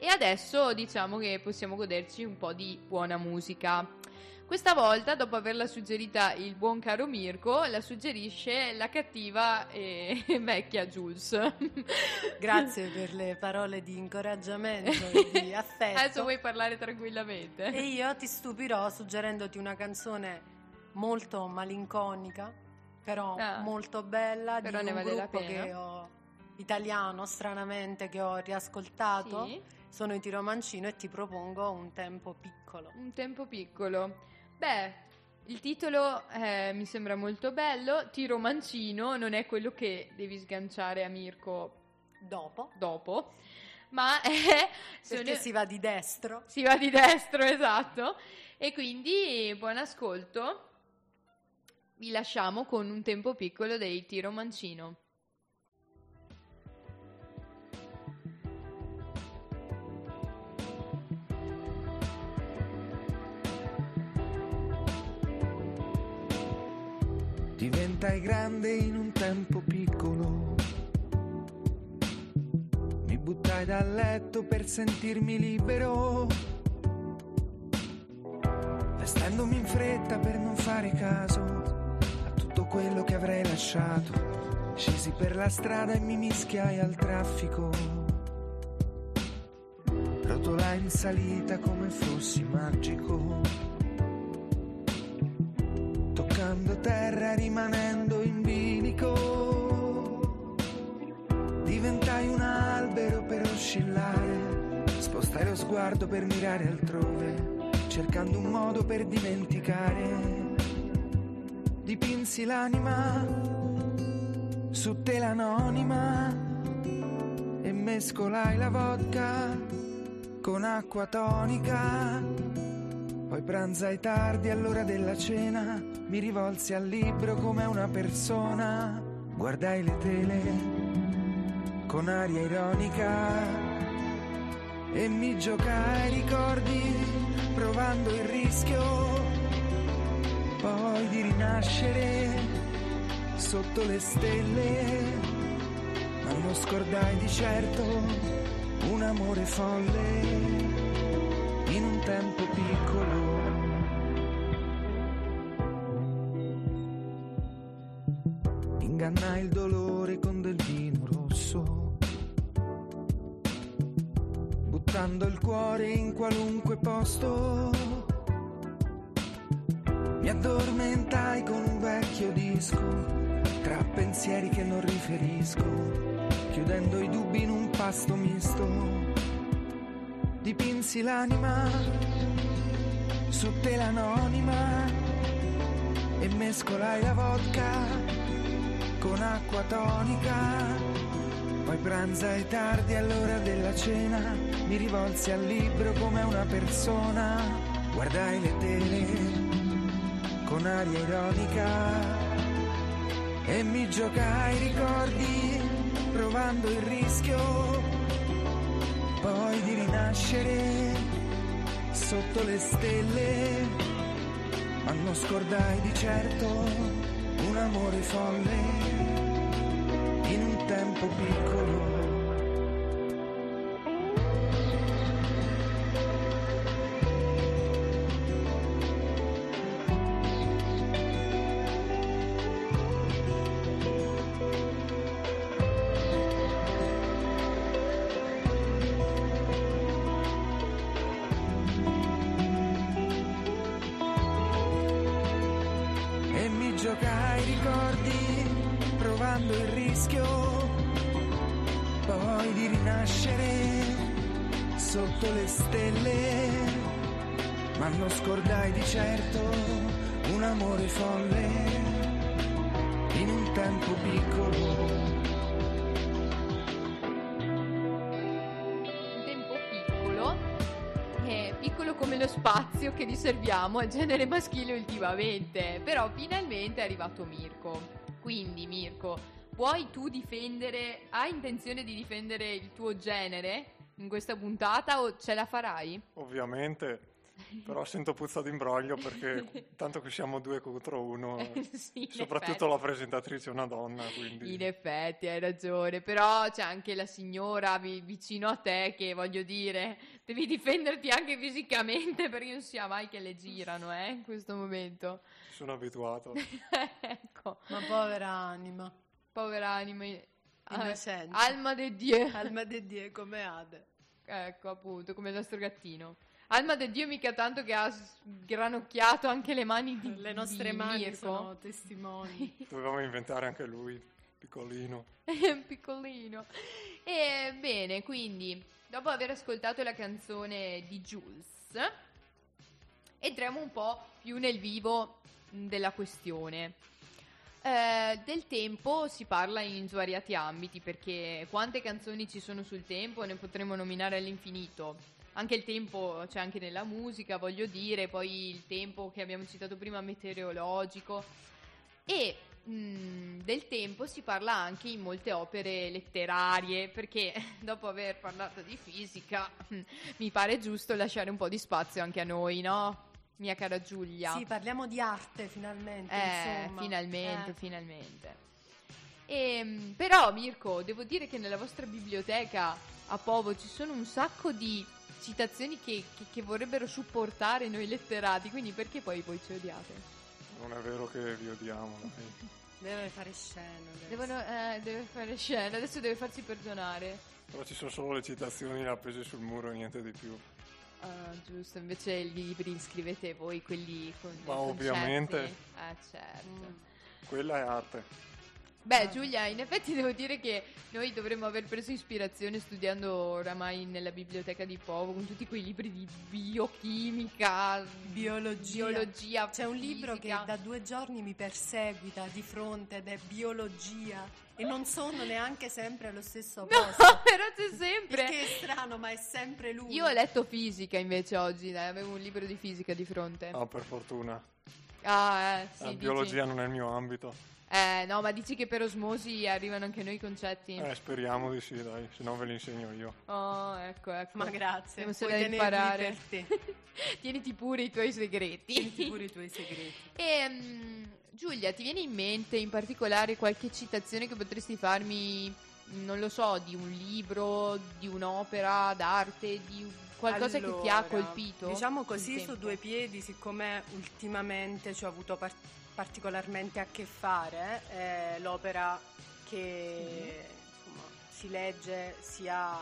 e adesso diciamo che possiamo goderci un po' di buona musica. Questa volta, dopo averla suggerita il buon caro Mirko, la suggerisce la cattiva e vecchia Jules. Grazie per le parole di incoraggiamento e di affetto. Adesso puoi parlare tranquillamente. E io ti stupirò suggerendoti una canzone molto malinconica, però Ah. molto bella, Però di un vale gruppo ho italiano, stranamente, che ho riascoltato. Sì, Sono i Tiro Mancino e ti propongo un tempo piccolo. un tempo piccolo. Beh, il titolo eh, mi sembra molto bello. Tiro mancino non è quello che devi sganciare a Mirko Dopo, dopo, ma è... perché sono- si va di destro. si va di destro, esatto. E quindi buon ascolto. Vi lasciamo con un tempo piccolo dei Tiro Mancino. Diventai grande in un tempo piccolo. Mi buttai dal letto per sentirmi libero. Vestendomi in fretta per non fare caso a tutto quello che avrei lasciato. Scesi per la strada e mi mischiai al traffico. Rotolai in salita come fossi magico toccando terra rimanendo oscillare, spostai lo sguardo per mirare altrove, cercando un modo per dimenticare. Dipinsi l'anima su tela anonima e mescolai la vodka con acqua tonica. Poi pranzai tardi all'ora della cena, mi rivolsi al libro come una persona, guardai le tele con aria ironica e mi giocai ricordi provando il rischio, poi di rinascere sotto le stelle, ma non scordai di certo un amore folle in un tempo piccolo. Ingannai il dolore buttando il cuore in qualunque posto. Mi addormentai con un vecchio disco, tra pensieri che non riferisco, chiudendo i dubbi in un pasto misto dipinsi l'anima su tela anonima e mescolai la vodka con acqua tonica. Poi pranzai tardi all'ora della cena, mi rivolsi al libro come una persona, guardai le tele con aria ironica e mi giocai i ricordi provando il rischio poi di rinascere sotto le stelle, ma non scordai di certo un amore folle in un tempo piccolo. Che riserviamo al genere maschile ultimamente. Però finalmente è arrivato Mirko. Quindi, Mirko, puoi tu difendere, hai intenzione di difendere il tuo genere in questa puntata o ce la farai? Ovviamente, però sento puzza d'imbroglio perché tanto che siamo due contro uno, Sì, in soprattutto effetti. la presentatrice è una donna, quindi... In effetti hai ragione, però c'è anche la signora vi- vicino a te che voglio dire, devi difenderti anche fisicamente perché non sia mai che le girano, eh, in questo momento. Sono abituato. ecco, Ma povera anima. povera anima ah, Innocente. Alma de Dio. Alma di Dio come Ade. Ecco, appunto, come il nostro gattino. Alma de Dio mica tanto che ha granocchiato anche le mani di Le nostre di mani Mirko. sono testimoni. Dovevamo inventare anche lui, piccolino. piccolino. E bene, quindi, dopo aver ascoltato la canzone di Jules, entriamo un po' più nel vivo della questione. Eh, del tempo si parla in svariati ambiti perché quante canzoni ci sono sul tempo ne potremmo nominare all'infinito. Anche il tempo c'è anche nella musica, voglio dire, poi il tempo che abbiamo citato prima meteorologico e mh, del tempo si parla anche in molte opere letterarie perché dopo aver parlato di fisica mi pare giusto lasciare un po' di spazio anche a noi, no? Mia cara Giulia. Sì, parliamo di arte finalmente. Eh, insomma. finalmente, Eh. finalmente. Ehm, però, Mirko, devo dire che nella vostra biblioteca a Povo ci sono un sacco di citazioni che, che- che vorrebbero supportare noi letterati, quindi perché poi voi ci odiate? Non è vero che vi odiamo. Deve fare scena. adesso. Devono, eh, deve fare scena, adesso deve farsi perdonare. Però ci sono solo le citazioni appese sul muro e niente di più. Ah, giusto, invece i libri scrivete voi quelli con Ma i ovviamente. concetti. Eh, certo. Mm. Quella è arte. Beh, Giulia, in effetti devo dire che noi dovremmo aver preso ispirazione studiando oramai nella biblioteca di Povo con tutti quei libri di biochimica, Biologia. biologia. C'è un libro che da due giorni mi perseguita di fronte ed è biologia e non sono neanche sempre allo stesso posto. No, però c'è sempre. Perché è strano, ma è sempre lui. Io ho letto fisica invece oggi, dai, avevo un libro di fisica di fronte. Ah, per fortuna. Ah, eh, sì, La dici. biologia non è il mio ambito. Eh, no, ma dici che per osmosi arrivano anche noi i concetti? Eh, speriamo di sì, dai, se no ve li insegno io. Oh, ecco, ecco. Ma grazie, puoi solo tenerli imparare. per te. Tieniti pure i tuoi segreti. Tieniti pure i tuoi segreti. E mm, Giulia, ti viene in mente in particolare qualche citazione che potresti farmi, non lo so, di un libro, di un'opera d'arte, di un- qualcosa che ti ha Allora, colpito? Diciamo così su due piedi, siccome ultimamente ci ho avuto par- particolarmente a che fare, è l'opera che insomma, si legge sia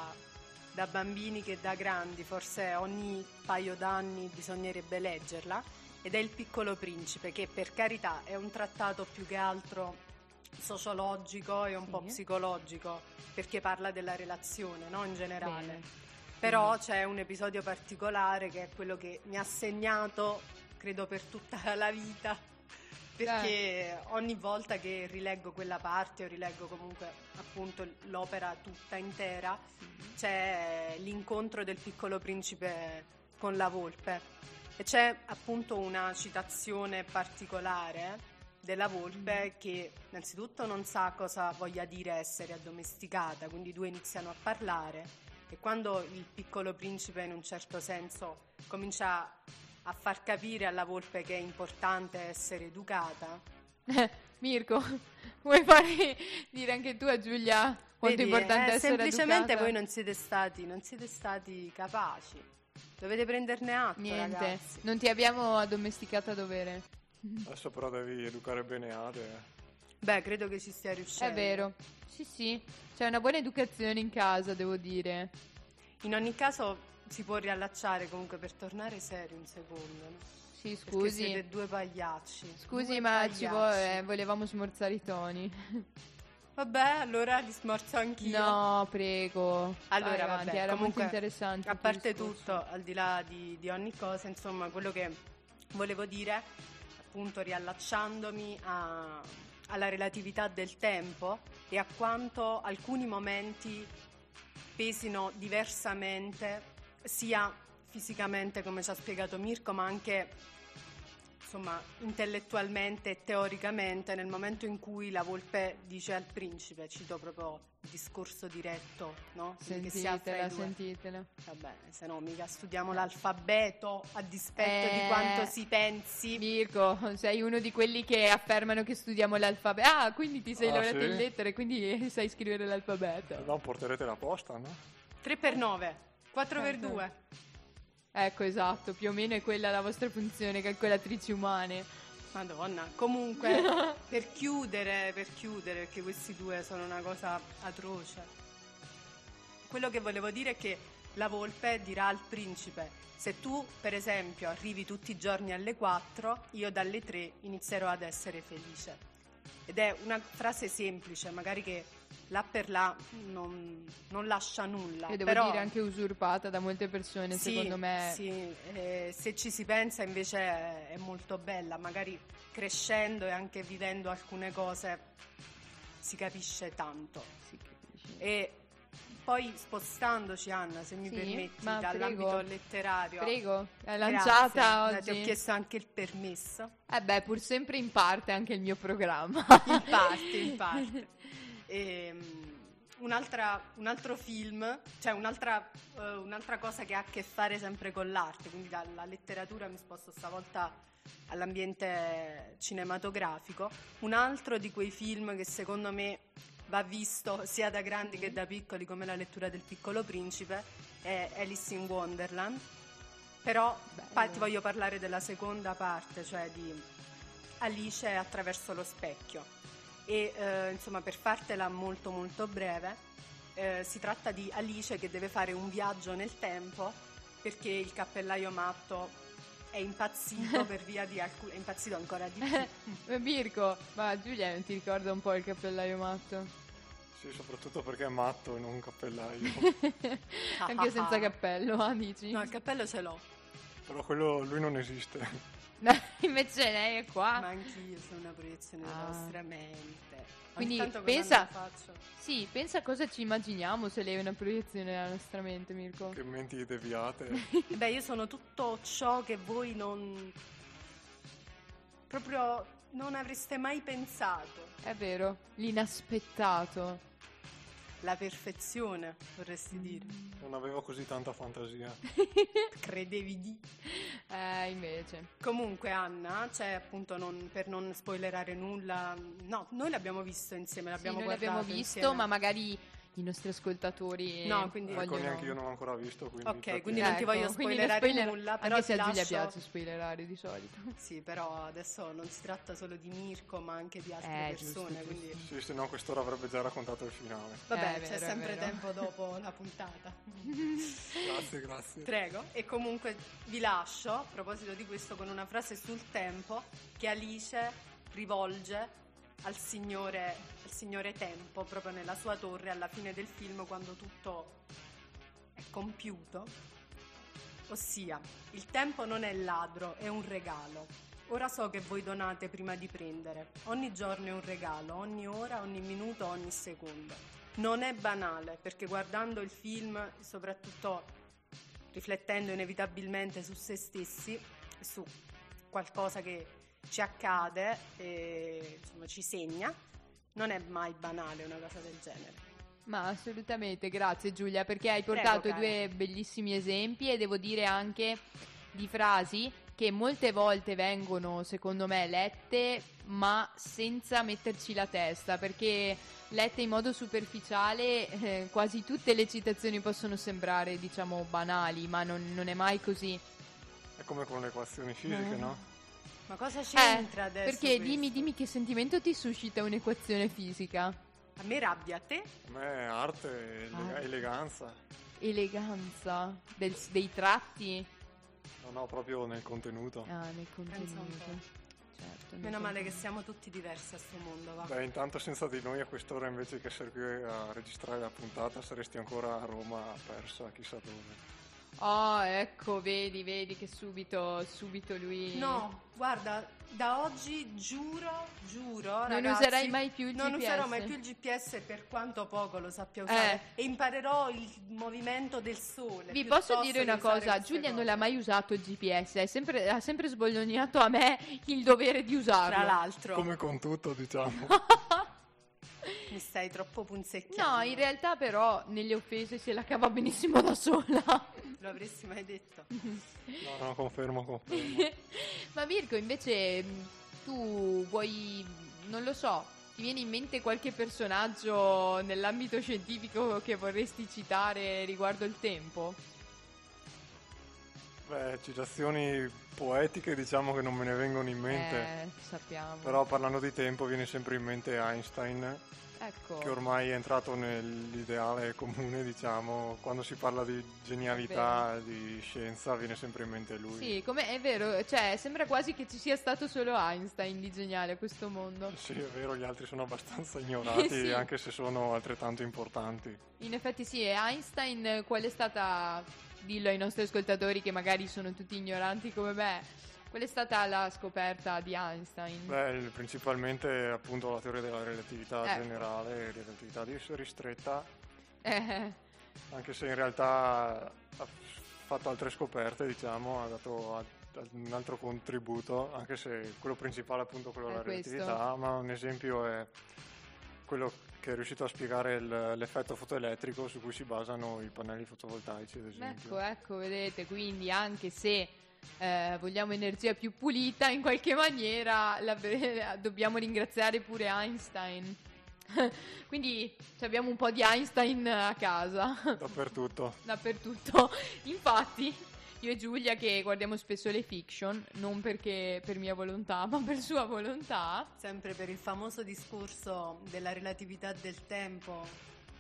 da bambini che da grandi, forse ogni paio d'anni bisognerebbe leggerla, ed è Il piccolo principe, che per carità è un trattato più che altro sociologico e un po' Sì. psicologico, perché parla della relazione, no? In generale. Bene. Però c'è un episodio particolare che è quello che mi ha segnato, credo, per tutta la vita. Perché ogni volta che rileggo quella parte o rileggo comunque appunto l'opera tutta intera, c'è l'incontro del piccolo principe con la volpe. E c'è appunto una citazione particolare della volpe che innanzitutto non sa cosa voglia dire essere addomesticata, quindi i due iniziano a parlare e quando il piccolo principe in un certo senso comincia a far capire alla volpe che è importante essere educata, Eh, Mirko, vuoi fare dire anche tu a Giulia quanto è vedi, importante eh, essere semplicemente educata? voi non siete stati, non siete stati capaci. Dovete prenderne atto, Niente, ragazzi. non ti abbiamo addomesticata a dovere. Adesso però devi educare bene Ade. eh. Beh, credo che ci stia riuscendo. È vero. Sì, sì. C'è una buona educazione in casa, devo dire. In ogni caso si può riallacciare comunque per tornare seri un secondo. no? Sì, Perché scusi. siete due pagliacci. Scusi, Due ma ci vo- pagliacci. eh, volevamo smorzare i toni. Vabbè, allora li smorzo anch'io. No, prego. Allora, Vai vabbè, era comunque, molto interessante. A parte tutto, al di là di, di ogni cosa, insomma, quello che volevo dire, appunto riallacciandomi a- alla relatività del tempo e a quanto alcuni momenti pesino diversamente sia fisicamente come ci ha spiegato Mirko, ma anche insomma intellettualmente e teoricamente nel momento in cui la volpe dice al principe, cito proprio il discorso diretto, no? Sentitela, sentitela. Va bene, se no mica studiamo l'alfabeto a dispetto Eh, di quanto si pensi. Mirko, sei uno di quelli che affermano che studiamo l'alfabeto. Ah, quindi ti sei Ah, laureato sì? in lettere, quindi sai scrivere l'alfabeto. No, porterete la posta, no? 3 per 9, 4 per Certo. 2. Ecco, esatto, più o meno è quella la vostra funzione, calcolatrici umane. Madonna, comunque per chiudere, per chiudere, perché questi due sono una cosa atroce. Quello che volevo dire è che la volpe dirà al principe: se tu, per esempio, arrivi tutti i giorni alle 4, io dalle 3 inizierò ad essere felice. Ed è una frase semplice, magari che là per là non, non lascia nulla. Io devo però, dire anche usurpata da molte persone, sì, secondo me. Sì, eh, se ci si pensa invece è, è molto bella, magari crescendo e anche vivendo alcune cose si capisce tanto. si capisce. E poi spostandoci Anna, se mi Sì, permetti, dall'ambito prego. letterario. Prego, è Grazie, lanciata eh, Ti ho oggi. chiesto anche il permesso. Eh beh, pur sempre in parte anche il mio programma. In parte, in parte. Ehm, un'altra- un altro film, cioè un'altra, eh, un'altra cosa che ha a che fare sempre con l'arte, quindi dalla letteratura mi sposto stavolta all'ambiente cinematografico. Un altro di quei film che secondo me va visto sia da grandi che da piccoli, come la lettura del piccolo principe, è Alice in Wonderland. Però Bello. ti voglio parlare della seconda parte, cioè di Alice attraverso lo specchio. E eh, insomma, per fartela molto molto breve, eh, si tratta di Alice che deve fare un viaggio nel tempo perché il cappellaio matto è impazzito per via di alcuni. è impazzito ancora di più. Eh, Mirko, ma Giulia non ti ricorda un po' il cappellaio matto? Sì, soprattutto perché è matto e non un cappellaio. Anche senza cappello, ah, dici? No, il cappello ce l'ho, Però quello lui non esiste. Invece lei è qua. ma anch'io sono una proiezione della Ah. nostra mente. Quindi pensa-. Sì, pensa cosa ci immaginiamo se lei è una proiezione della nostra mente, Mirko. Che menti deviate. Beh, io sono tutto ciò che voi non. proprio non avreste mai pensato. È vero, l'inaspettato. La perfezione, vorresti dire. Non avevo così tanta fantasia. Credevi di. Eh, invece. Comunque, Anna, cioè appunto non- per non spoilerare nulla. No, noi l'abbiamo visto insieme, Sì, l'abbiamo noi guardato l'abbiamo visto, insieme. ma magari i nostri ascoltatori No, quindi- Ecco, vogliono... neanche io non l'ho ancora visto, quindi... Ok, quindi non ti voglio Ecco, quindi spoilerare non spoiler- nulla, però Anche se a Giulia lascio- piace spoilerare di solito. Sì, però adesso non si tratta solo di Mirko, ma anche di altre Eh, persone, giusto. quindi Sì, se no quest'ora avrebbe già raccontato il finale. vabbè, Eh, c'è vero, sempre tempo dopo la puntata. Grazie, grazie. Prego, e comunque vi lascio a proposito di questo con una frase sul tempo che Alice rivolge al signore, al signore Tempo proprio nella sua torre alla fine del film quando tutto è compiuto. Ossia, il tempo non è ladro, è un regalo. Ora so che voi donate prima di prendere. Ogni giorno è un regalo, ogni ora, ogni minuto, ogni secondo. Non è banale, perché guardando il film, soprattutto riflettendo inevitabilmente su se stessi, su qualcosa che ci accade e insomma, ci segna, non è mai banale una cosa del genere. Ma assolutamente, grazie Giulia, perché hai Prego, portato cara. due bellissimi esempi e devo dire anche di frasi che molte volte vengono, secondo me, lette, ma senza metterci la testa, perché lette in modo superficiale eh, quasi tutte le citazioni possono sembrare, diciamo, banali, ma non, non è mai così. È come con le equazioni fisiche, Mm. no? Ma cosa Eh, c'entra adesso? perché questo? dimmi, dimmi che sentimento ti suscita un'equazione fisica? A me rabbia, a te? A me arte, ele- Ah. eleganza. Eleganza del- dei tratti No, no, proprio nel contenuto. ah, nel contenuto. Certo, Meno male che siamo tutti diversi a sto mondo, va. Beh, intanto senza di noi a quest'ora invece che essere qui a registrare la puntata saresti ancora a Roma persa, chissà dove. Oh, ecco, vedi, vedi che subito, subito lui... No, guarda, Da oggi giuro, giuro, Non ragazzi, userai mai più il non GPS? userò mai più il GPS per quanto poco lo sappia usare Eh. e imparerò il movimento del sole. Vi posso dire una cosa, Giulia non l'ha mai usato il GPS, è sempre- ha sempre sbollognato a me il dovere di usarlo. Tra l'altro, Come con tutto, diciamo. mi stai troppo punzecchiando. No, in realtà però nelle offese se la cava benissimo da sola. Lo avresti mai detto? No, no, confermo, confermo. Ma Mirko, invece mh, tu vuoi, non lo so, ti viene in mente qualche personaggio nell'ambito scientifico che vorresti citare riguardo il tempo? Beh, citazioni poetiche diciamo che non me ne vengono in mente. Eh, sappiamo. Però parlando di tempo viene sempre in mente Einstein, ecco. che ormai è entrato nell'ideale comune, diciamo, quando si parla di genialità, di scienza, viene sempre in mente lui. Sì, come è vero, cioè sembra quasi che ci sia stato solo Einstein di geniale a questo mondo. Sì, è vero, gli altri sono abbastanza ignorati, Sì. anche se sono altrettanto importanti. In effetti sì, e Einstein qual è stata, dillo ai nostri ascoltatori che magari sono tutti ignoranti come me, qual è stata la scoperta di Einstein? Beh, principalmente appunto la teoria della relatività Ecco. generale, relatività ristretta, Eh, anche se in realtà ha fatto altre scoperte, diciamo, ha dato un altro contributo, anche se quello principale è appunto quello È della questo. relatività, ma un esempio è quello che è riuscito a spiegare l'effetto fotoelettrico su cui si basano i pannelli fotovoltaici, ad esempio. ecco, ecco, vedete, quindi anche se eh, vogliamo energia più pulita in qualche maniera la- dobbiamo ringraziare pure Einstein. quindi ci abbiamo un po' di Einstein a casa. Dappertutto. dappertutto. Infatti, io e Giulia che guardiamo spesso le fiction, non perché per mia volontà, ma per sua volontà. Sempre per il famoso discorso della relatività del tempo,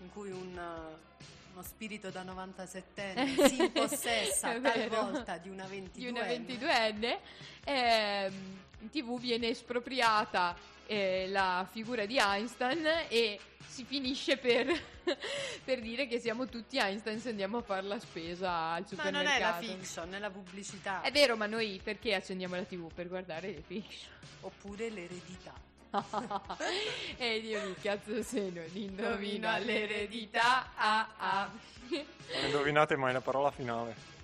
in cui un, uh, uno spirito da 97enne si impossessa È vero. talvolta di una 22 di una 22enne, ehm, in tv viene espropriata eh, la figura di Einstein e si finisce per, per dire che siamo tutti Einstein se andiamo a fare la spesa al Ma supermercato. non è la fiction, è la pubblicità. È vero, ma noi perché accendiamo la tv? Per guardare le fiction. Oppure l'eredità. e io mi cazzo se non indovino all'eredità. Ah, ah. Non indovinate mai la parola finale.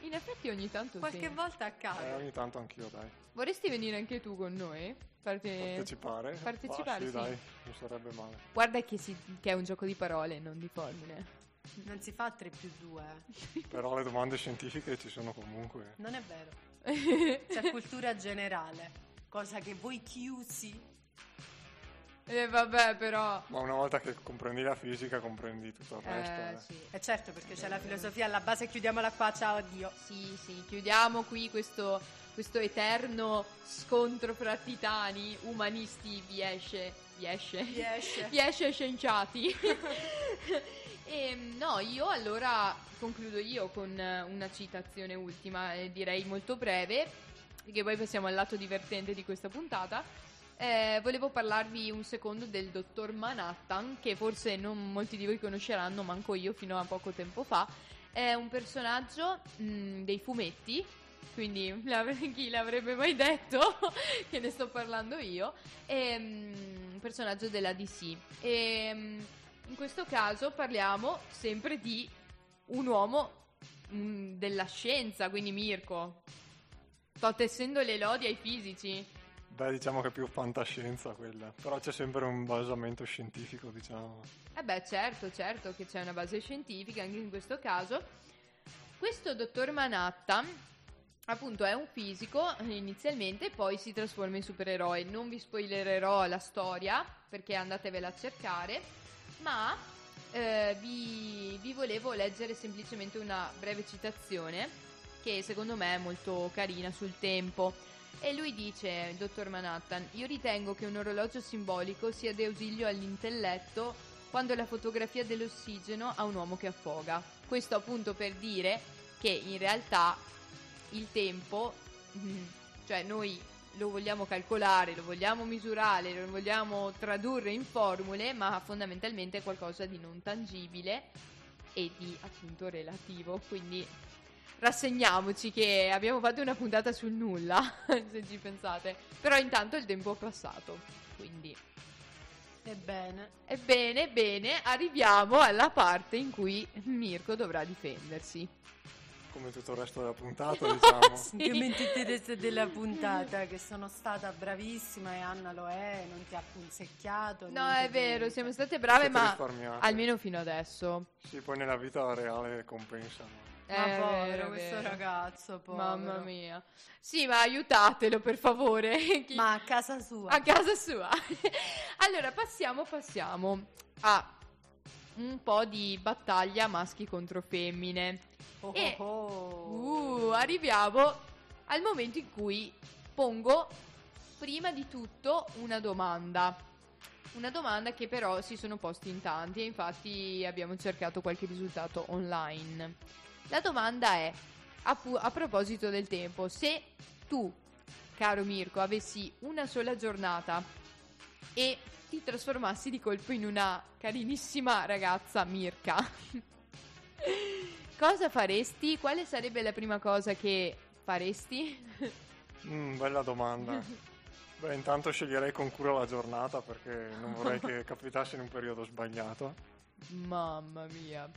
In effetti ogni tanto Qualche sì. volta Eh, accade. ogni tanto anch'io, dai. Vorresti venire anche tu con noi? Farti- Partecipare? partecipare, Ah, sì, sì. dai, non sarebbe male. Guarda che, si- che è un gioco di parole, non di formule. Non si fa 3 più 2. Però le domande scientifiche ci sono comunque. Non è vero. C'è cultura generale, cosa che voi chiusi E vabbè, però. Ma una volta che comprendi la fisica, comprendi tutto il resto. Eh, eh. sì. E certo, perché c'è la filosofia alla base, chiudiamola qua, ciao, addio. Sì, sì, chiudiamo qui questo, questo eterno scontro fra titani umanisti viesce. Viesce? Riesce. Viesce scienziati. e no, io allora concludo io con eh, una citazione ultima, eh, direi molto breve, perché poi passiamo al lato divertente di questa puntata. Eh, volevo parlarvi un secondo del dottor Manhattan, che forse non molti di voi conosceranno, manco io fino a poco tempo fa. È un personaggio mh, dei fumetti, quindi chi l'avrebbe mai detto che ne sto parlando io? È mm, un personaggio della DC. E mm, in questo caso parliamo sempre di un uomo mm, della scienza, quindi Mirko. Sto tessendo le lodi ai fisici. Beh, diciamo che è più fantascienza quella. Però c'è sempre un basamento scientifico, diciamo. Eh beh, certo, certo che c'è una base scientifica anche in questo caso. Questo dottor Manhattan, appunto, è un fisico inizialmente, poi si trasforma in supereroe. Non vi spoilererò la storia perché andatevela a cercare, ma eh, vi, vi volevo leggere semplicemente una breve citazione che secondo me è molto carina sul tempo. E lui dice, il dottor Manhattan, io ritengo che un orologio simbolico sia di ausilio all'intelletto quando la fotografia dell'ossigeno a un uomo che affoga. Questo appunto per dire che in realtà il tempo, mm, cioè noi lo vogliamo calcolare, lo vogliamo misurare, lo vogliamo tradurre in formule, ma fondamentalmente è qualcosa di non tangibile e di appunto relativo. Quindi rassegniamoci che abbiamo fatto una puntata sul nulla, se ci pensate. Però intanto il tempo è passato, quindi... Ebbene, Ebbene, bene, arriviamo alla parte in cui Mirko dovrà difendersi. Come tutto il resto della puntata, diciamo. Sì. interesse della puntata che sono stata bravissima e Anna lo è, non ti ha punzecchiato. No, è vero, niente. siamo state brave, Siete ma almeno fino adesso. Sì, poi nella vita reale compensano. Ma Eh, povero vero, questo ragazzo, povero. Mamma mia. Sì, ma aiutatelo per favore. Chi- Ma a casa sua. a casa sua. allora, passiamo, passiamo a un po' di battaglia maschi contro femmine. Oh, E- oh, oh. Uh, arriviamo al momento in cui pongo prima di tutto una domanda. Una domanda che però si sono posti in tanti e infatti abbiamo cercato qualche risultato online. La domanda è, a, pu- a proposito del tempo, se tu, caro Mirko, avessi una sola giornata e ti trasformassi di colpo in una carinissima ragazza Mirka, cosa faresti? Quale sarebbe la prima cosa che faresti? Mm, bella domanda. Beh, intanto sceglierei con cura la giornata perché non vorrei che capitasse in un periodo sbagliato. Mamma mia.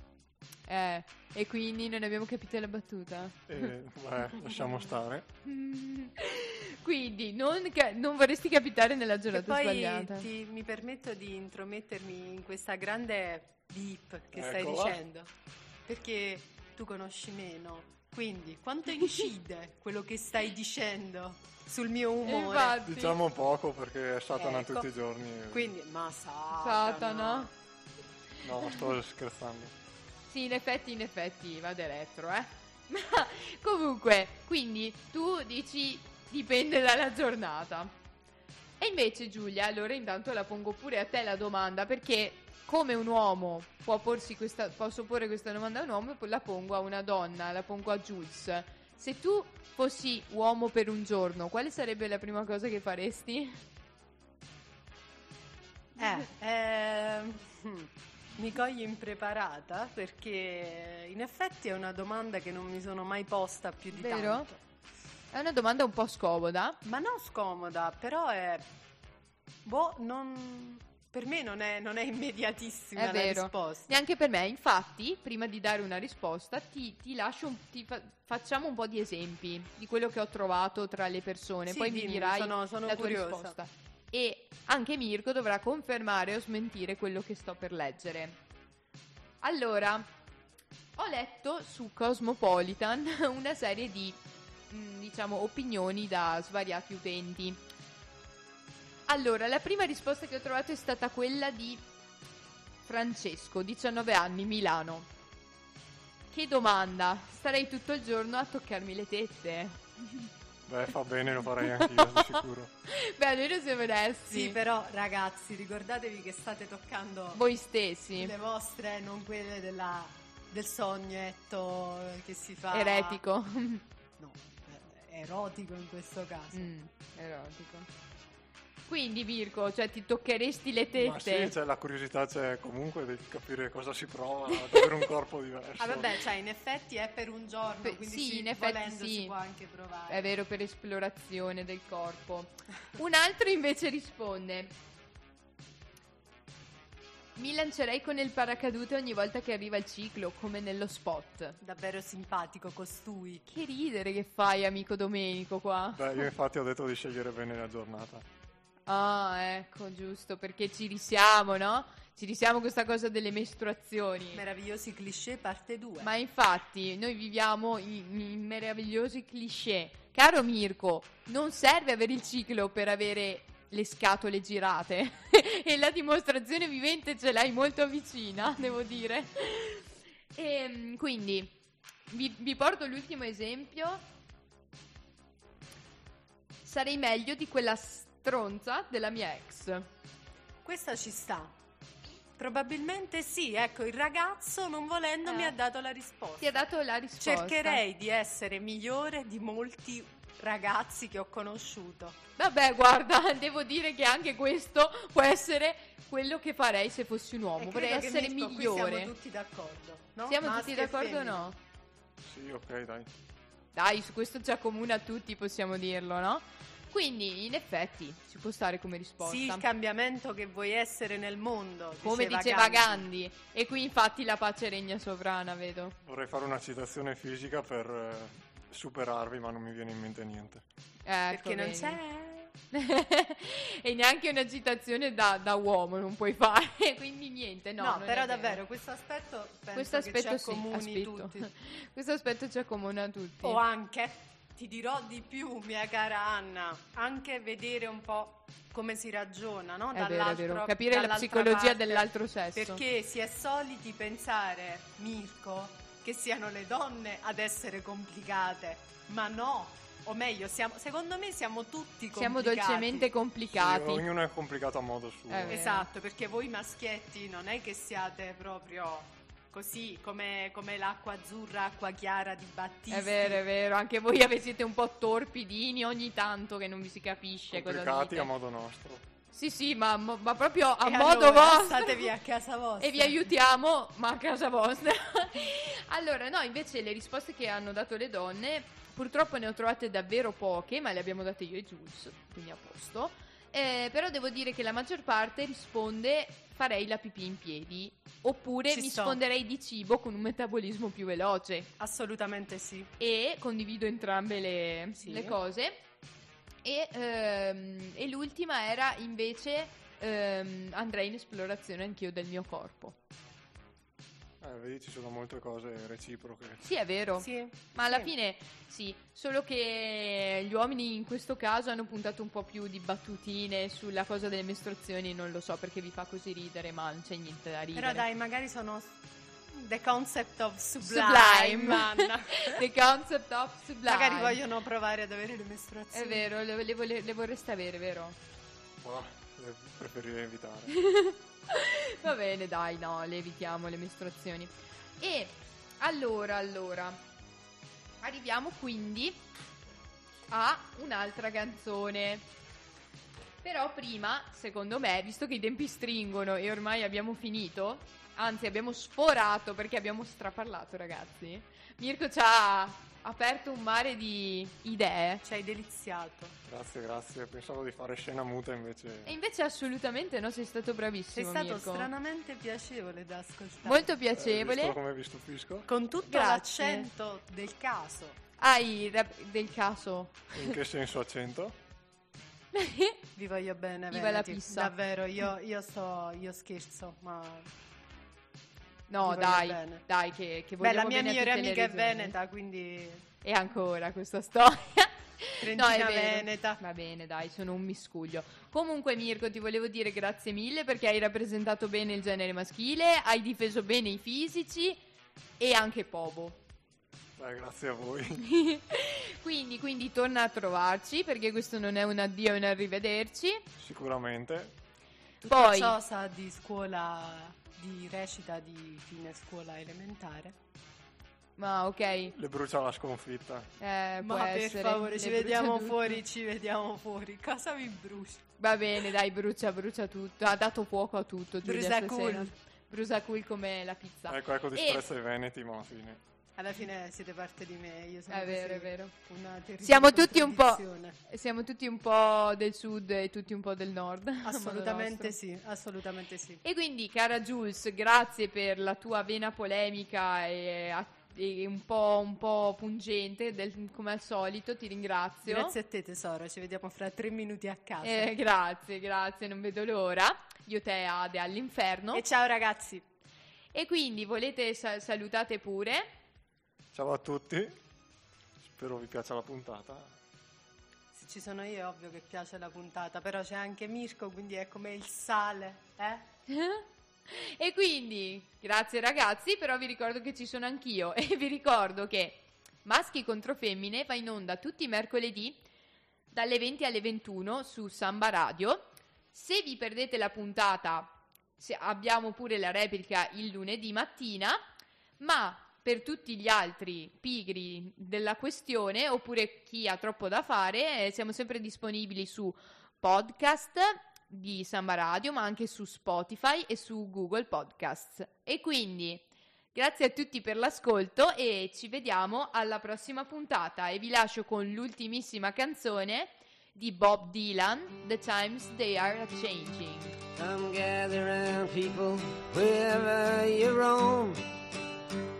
Eh, e quindi non abbiamo capito la battuta. E beh, lasciamo stare. quindi non, ca- non vorresti capitare nella giornata poi sbagliata. ti- mi permetto di intromettermi in questa grande beep che stai Eccola. dicendo. Perché tu conosci meno. Quindi, quanto incide quello che stai dicendo sul mio E umore? infatti, Diciamo poco perché è Satana Ecco. tutti i giorni. Quindi, ma Satana. Satana. No, sto scherzando. Sì, in effetti, in effetti, vado retro, eh. Ma comunque, quindi tu dici dipende dalla giornata. E invece Giulia, allora intanto la pongo pure a te la domanda, perché come un uomo può porsi questa, posso porre questa domanda a un uomo la pongo a una donna, la pongo a Jules. Se tu fossi uomo per un giorno, quale sarebbe la prima cosa che faresti? Eh, hmm, mi cogli impreparata perché in effetti è una domanda che non mi sono mai posta più di Vero? tanto. È una domanda un po' scomoda. Ma non scomoda, però è... Boh, non... Per me non è, non è immediatissima È la vero. risposta. Neanche per me, infatti, prima di dare una risposta, ti, ti lascio, un- ti fa- facciamo un po' di esempi di quello che ho trovato tra le persone, Sì, poi mi dimmi, dirai sono- sono la tua curiosa. risposta. E anche Mirko dovrà confermare o smentire quello che sto per leggere. Allora, ho letto su Cosmopolitan una serie di, mm, diciamo, opinioni da svariati utenti. Allora, la prima risposta che ho trovato è stata quella di Francesco, 19 anni, Milano. Che domanda? Starei tutto il giorno a toccarmi le tette. Beh, fa bene, lo farei anch'io, di sicuro. Beh, almeno siamo onesti. Sì, però ragazzi, ricordatevi che state toccando Voi stessi. le vostre, non quelle della- del sognetto che si fa... Eretico. No, eh, erotico in questo caso. Mm, erotico. Quindi, Mirko, cioè ti toccheresti le Ma sì, tette? c'è la curiosità c'è comunque di capire cosa si prova ad avere un corpo diverso. Ah vabbè, cioè in effetti è per un giorno, Beh, quindi sì, si- in effetti volendo sì. si può anche provare. È vero, per esplorazione del corpo. Un altro invece risponde: Mi lancerei con il paracadute ogni volta che arriva il ciclo, come nello spot. Davvero simpatico costui. Che ridere che fai, amico Domenico, qua. Beh, io infatti ho detto di scegliere bene la giornata. Ah, ecco, giusto, perché ci risiamo, no? Ci risiamo questa cosa delle mestruazioni. Meravigliosi cliché parte 2. Ma infatti, noi viviamo in, in meravigliosi cliché. Caro Mirko, non serve avere il ciclo per avere le scatole girate. e la dimostrazione vivente ce l'hai molto vicina, devo dire. E, quindi, vi, vi porto l'ultimo esempio. Sarei meglio di quella stronza della mia ex. Questa ci sta. Probabilmente sì, ecco, il ragazzo non volendo Eh. mi ha dato la risposta. Ti ha dato la risposta. Cercherei di essere migliore di molti ragazzi che ho conosciuto. Vabbè, guarda, devo dire che anche questo può essere quello che farei se fossi un uomo. E Vorrei credo che, essere Mirko, qui migliore. siamo tutti d'accordo. no? Siamo Maschi tutti e d'accordo o femmine. no? Sì, ok, dai. Dai, su questo ci accomuna tutti, possiamo dirlo, no? Quindi, in effetti, ci può stare come risposta. Sì, il cambiamento che vuoi essere nel mondo. come diceva Gandhi. E qui infatti la pace regna sovrana, vedo. Vorrei fare una citazione fisica per eh, superarvi, ma non mi viene in mente niente. Ecco, Perché non vedi. c'è. e neanche una citazione da, da uomo non puoi fare, quindi niente. No, No, però davvero questo aspetto penso Questo aspetto ci sì, accomuni aspetto. tutti. Questo aspetto ci accomuna tutti. O anche, ti dirò di più, mia cara Anna, anche vedere un po' come si ragiona, no? È vero, è Dall'altro- vero. Capire la psicologia parte. dell'altro sesso. Perché si è soliti pensare, Mirko, che siano le donne ad essere complicate, ma no. O meglio, siamo- secondo me siamo tutti complicati. Siamo dolcemente complicati. Sì, ognuno è complicato a modo suo. Vero. Esatto, perché voi maschietti non è che siate proprio così come, come l'acqua azzurra, acqua chiara di Battisti. È vero, è vero, anche voi siete un po' torpidini ogni tanto che non vi si capisce cosa Complicati dite. a modo nostro. Sì, sì, ma, ma- ma proprio a E modo allora, vostro. Statevi a casa vostra. E vi aiutiamo, ma a casa vostra. allora, no, invece le risposte che hanno dato le donne, purtroppo ne ho trovate davvero poche, ma le abbiamo date io e Jules, quindi a posto. Eh, però devo dire che la maggior parte risponde farei la pipì in piedi, oppure Ci mi sto. sfonderei di cibo con un metabolismo più veloce. Assolutamente sì. E condivido entrambe le, Sì. le cose. E, ehm, e l'ultima era invece ehm, andrei in esplorazione anch'io del mio corpo. Eh, vedi, ci sono molte cose reciproche. Sì, è vero. Sì, Ma alla sì. fine sì, solo che gli uomini in questo caso hanno puntato un po' più di battutine sulla cosa delle mestruazioni, non lo so perché vi fa così ridere, ma non c'è niente da ridere. Però dai, magari sono the concept of sublime, Sublime. Anna. The concept of sublime. magari vogliono provare ad avere le mestruazioni. È vero, le, le le vorreste avere, vero? Ma le preferirei evitare. Va bene, dai, no, le evitiamo le mestruazioni. E allora, allora, arriviamo quindi a un'altra canzone. Però prima, secondo me, visto che i tempi stringono e ormai abbiamo finito, anzi abbiamo sforato perché abbiamo straparlato, ragazzi. Mirko ci ha aperto un mare di idee. Ci hai deliziato. Grazie, grazie. Pensavo di fare scena muta invece. E invece assolutamente no, sei stato Sei bravissimo, stato Mirko. stranamente piacevole da ascoltare. Molto Eh, piacevole. visto come vi stupisco? Con tutto Grazie. l'accento del caso. Hai rap- del caso. In che senso accento? Vi voglio bene, Viva la pizza. Davvero, io, io sto, io scherzo, ma... No, dai, dai, che, che Beh, vogliamo la mia migliore amica è veneta, quindi... E ancora questa storia. Trentina è vero. veneta. Va bene, dai, sono un miscuglio. Comunque, Mirko, ti volevo dire grazie mille perché hai rappresentato bene il genere maschile, hai difeso bene i fisici e anche Povo. Beh, grazie a voi. quindi, quindi torna a trovarci perché questo non è un addio e un arrivederci. Sicuramente. Tutto Poi- ciò sa di scuola, di recita di fine scuola elementare. Ma ok, Le brucia la sconfitta. eh, può Ma per essere. favore, Le ci vediamo tutto. fuori, ci vediamo fuori. Cosa vi brucia? Va bene, dai, brucia, brucia tutto. Ha dato fuoco a tutto. Giulia, Brucia cool. Brucia cool come la pizza. Ecco, ecco, E- disprezza i veneti, ma alla fine. Alla fine siete parte di me, io sono È vero, è vero. Siamo tutti un po'. Siamo tutti un po' del sud e tutti un po' del nord. Assolutamente sì, assolutamente sì. E quindi, cara Jules, grazie per la tua vena polemica e, e un, po', un po' pungente, del- come al solito. Ti ringrazio. Grazie a te tesoro, ci vediamo fra tre minuti a casa. Eh, grazie, grazie, non vedo l'ora. Io te Ade all'inferno. E ciao ragazzi. E quindi volete sa- salutate pure. Ciao a tutti. Spero vi piaccia la puntata. Se ci sono io è ovvio che piace la puntata, però c'è anche Mirko, quindi è come il sale, eh? E quindi, grazie ragazzi, però vi ricordo che ci sono anch'io e vi ricordo che Maschi contro Femmine va in onda tutti i mercoledì dalle 20 alle 21 su Samba Radio. Se vi perdete la puntata, abbiamo pure la replica il lunedì mattina, ma per tutti gli altri pigri della questione, oppure chi ha troppo da fare, eh, siamo sempre disponibili su podcast di Samba Radio, ma anche su Spotify e su Google Podcasts. E quindi Grazie a tutti per l'ascolto e ci vediamo alla prossima puntata e vi lascio con l'ultimissima canzone di Bob Dylan, The Times They Are Changing. Come gather people wherever you roam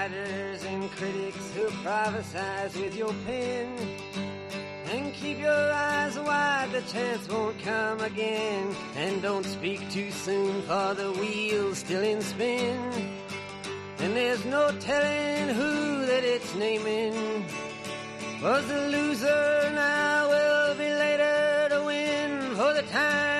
Writers and critics who prophesize with your pen. And keep your eyes wide, the chance won't come again. And don't speak too soon, for the wheel's still in spin. And there's no telling who that it's naming. Was the loser now will be later to win, for the times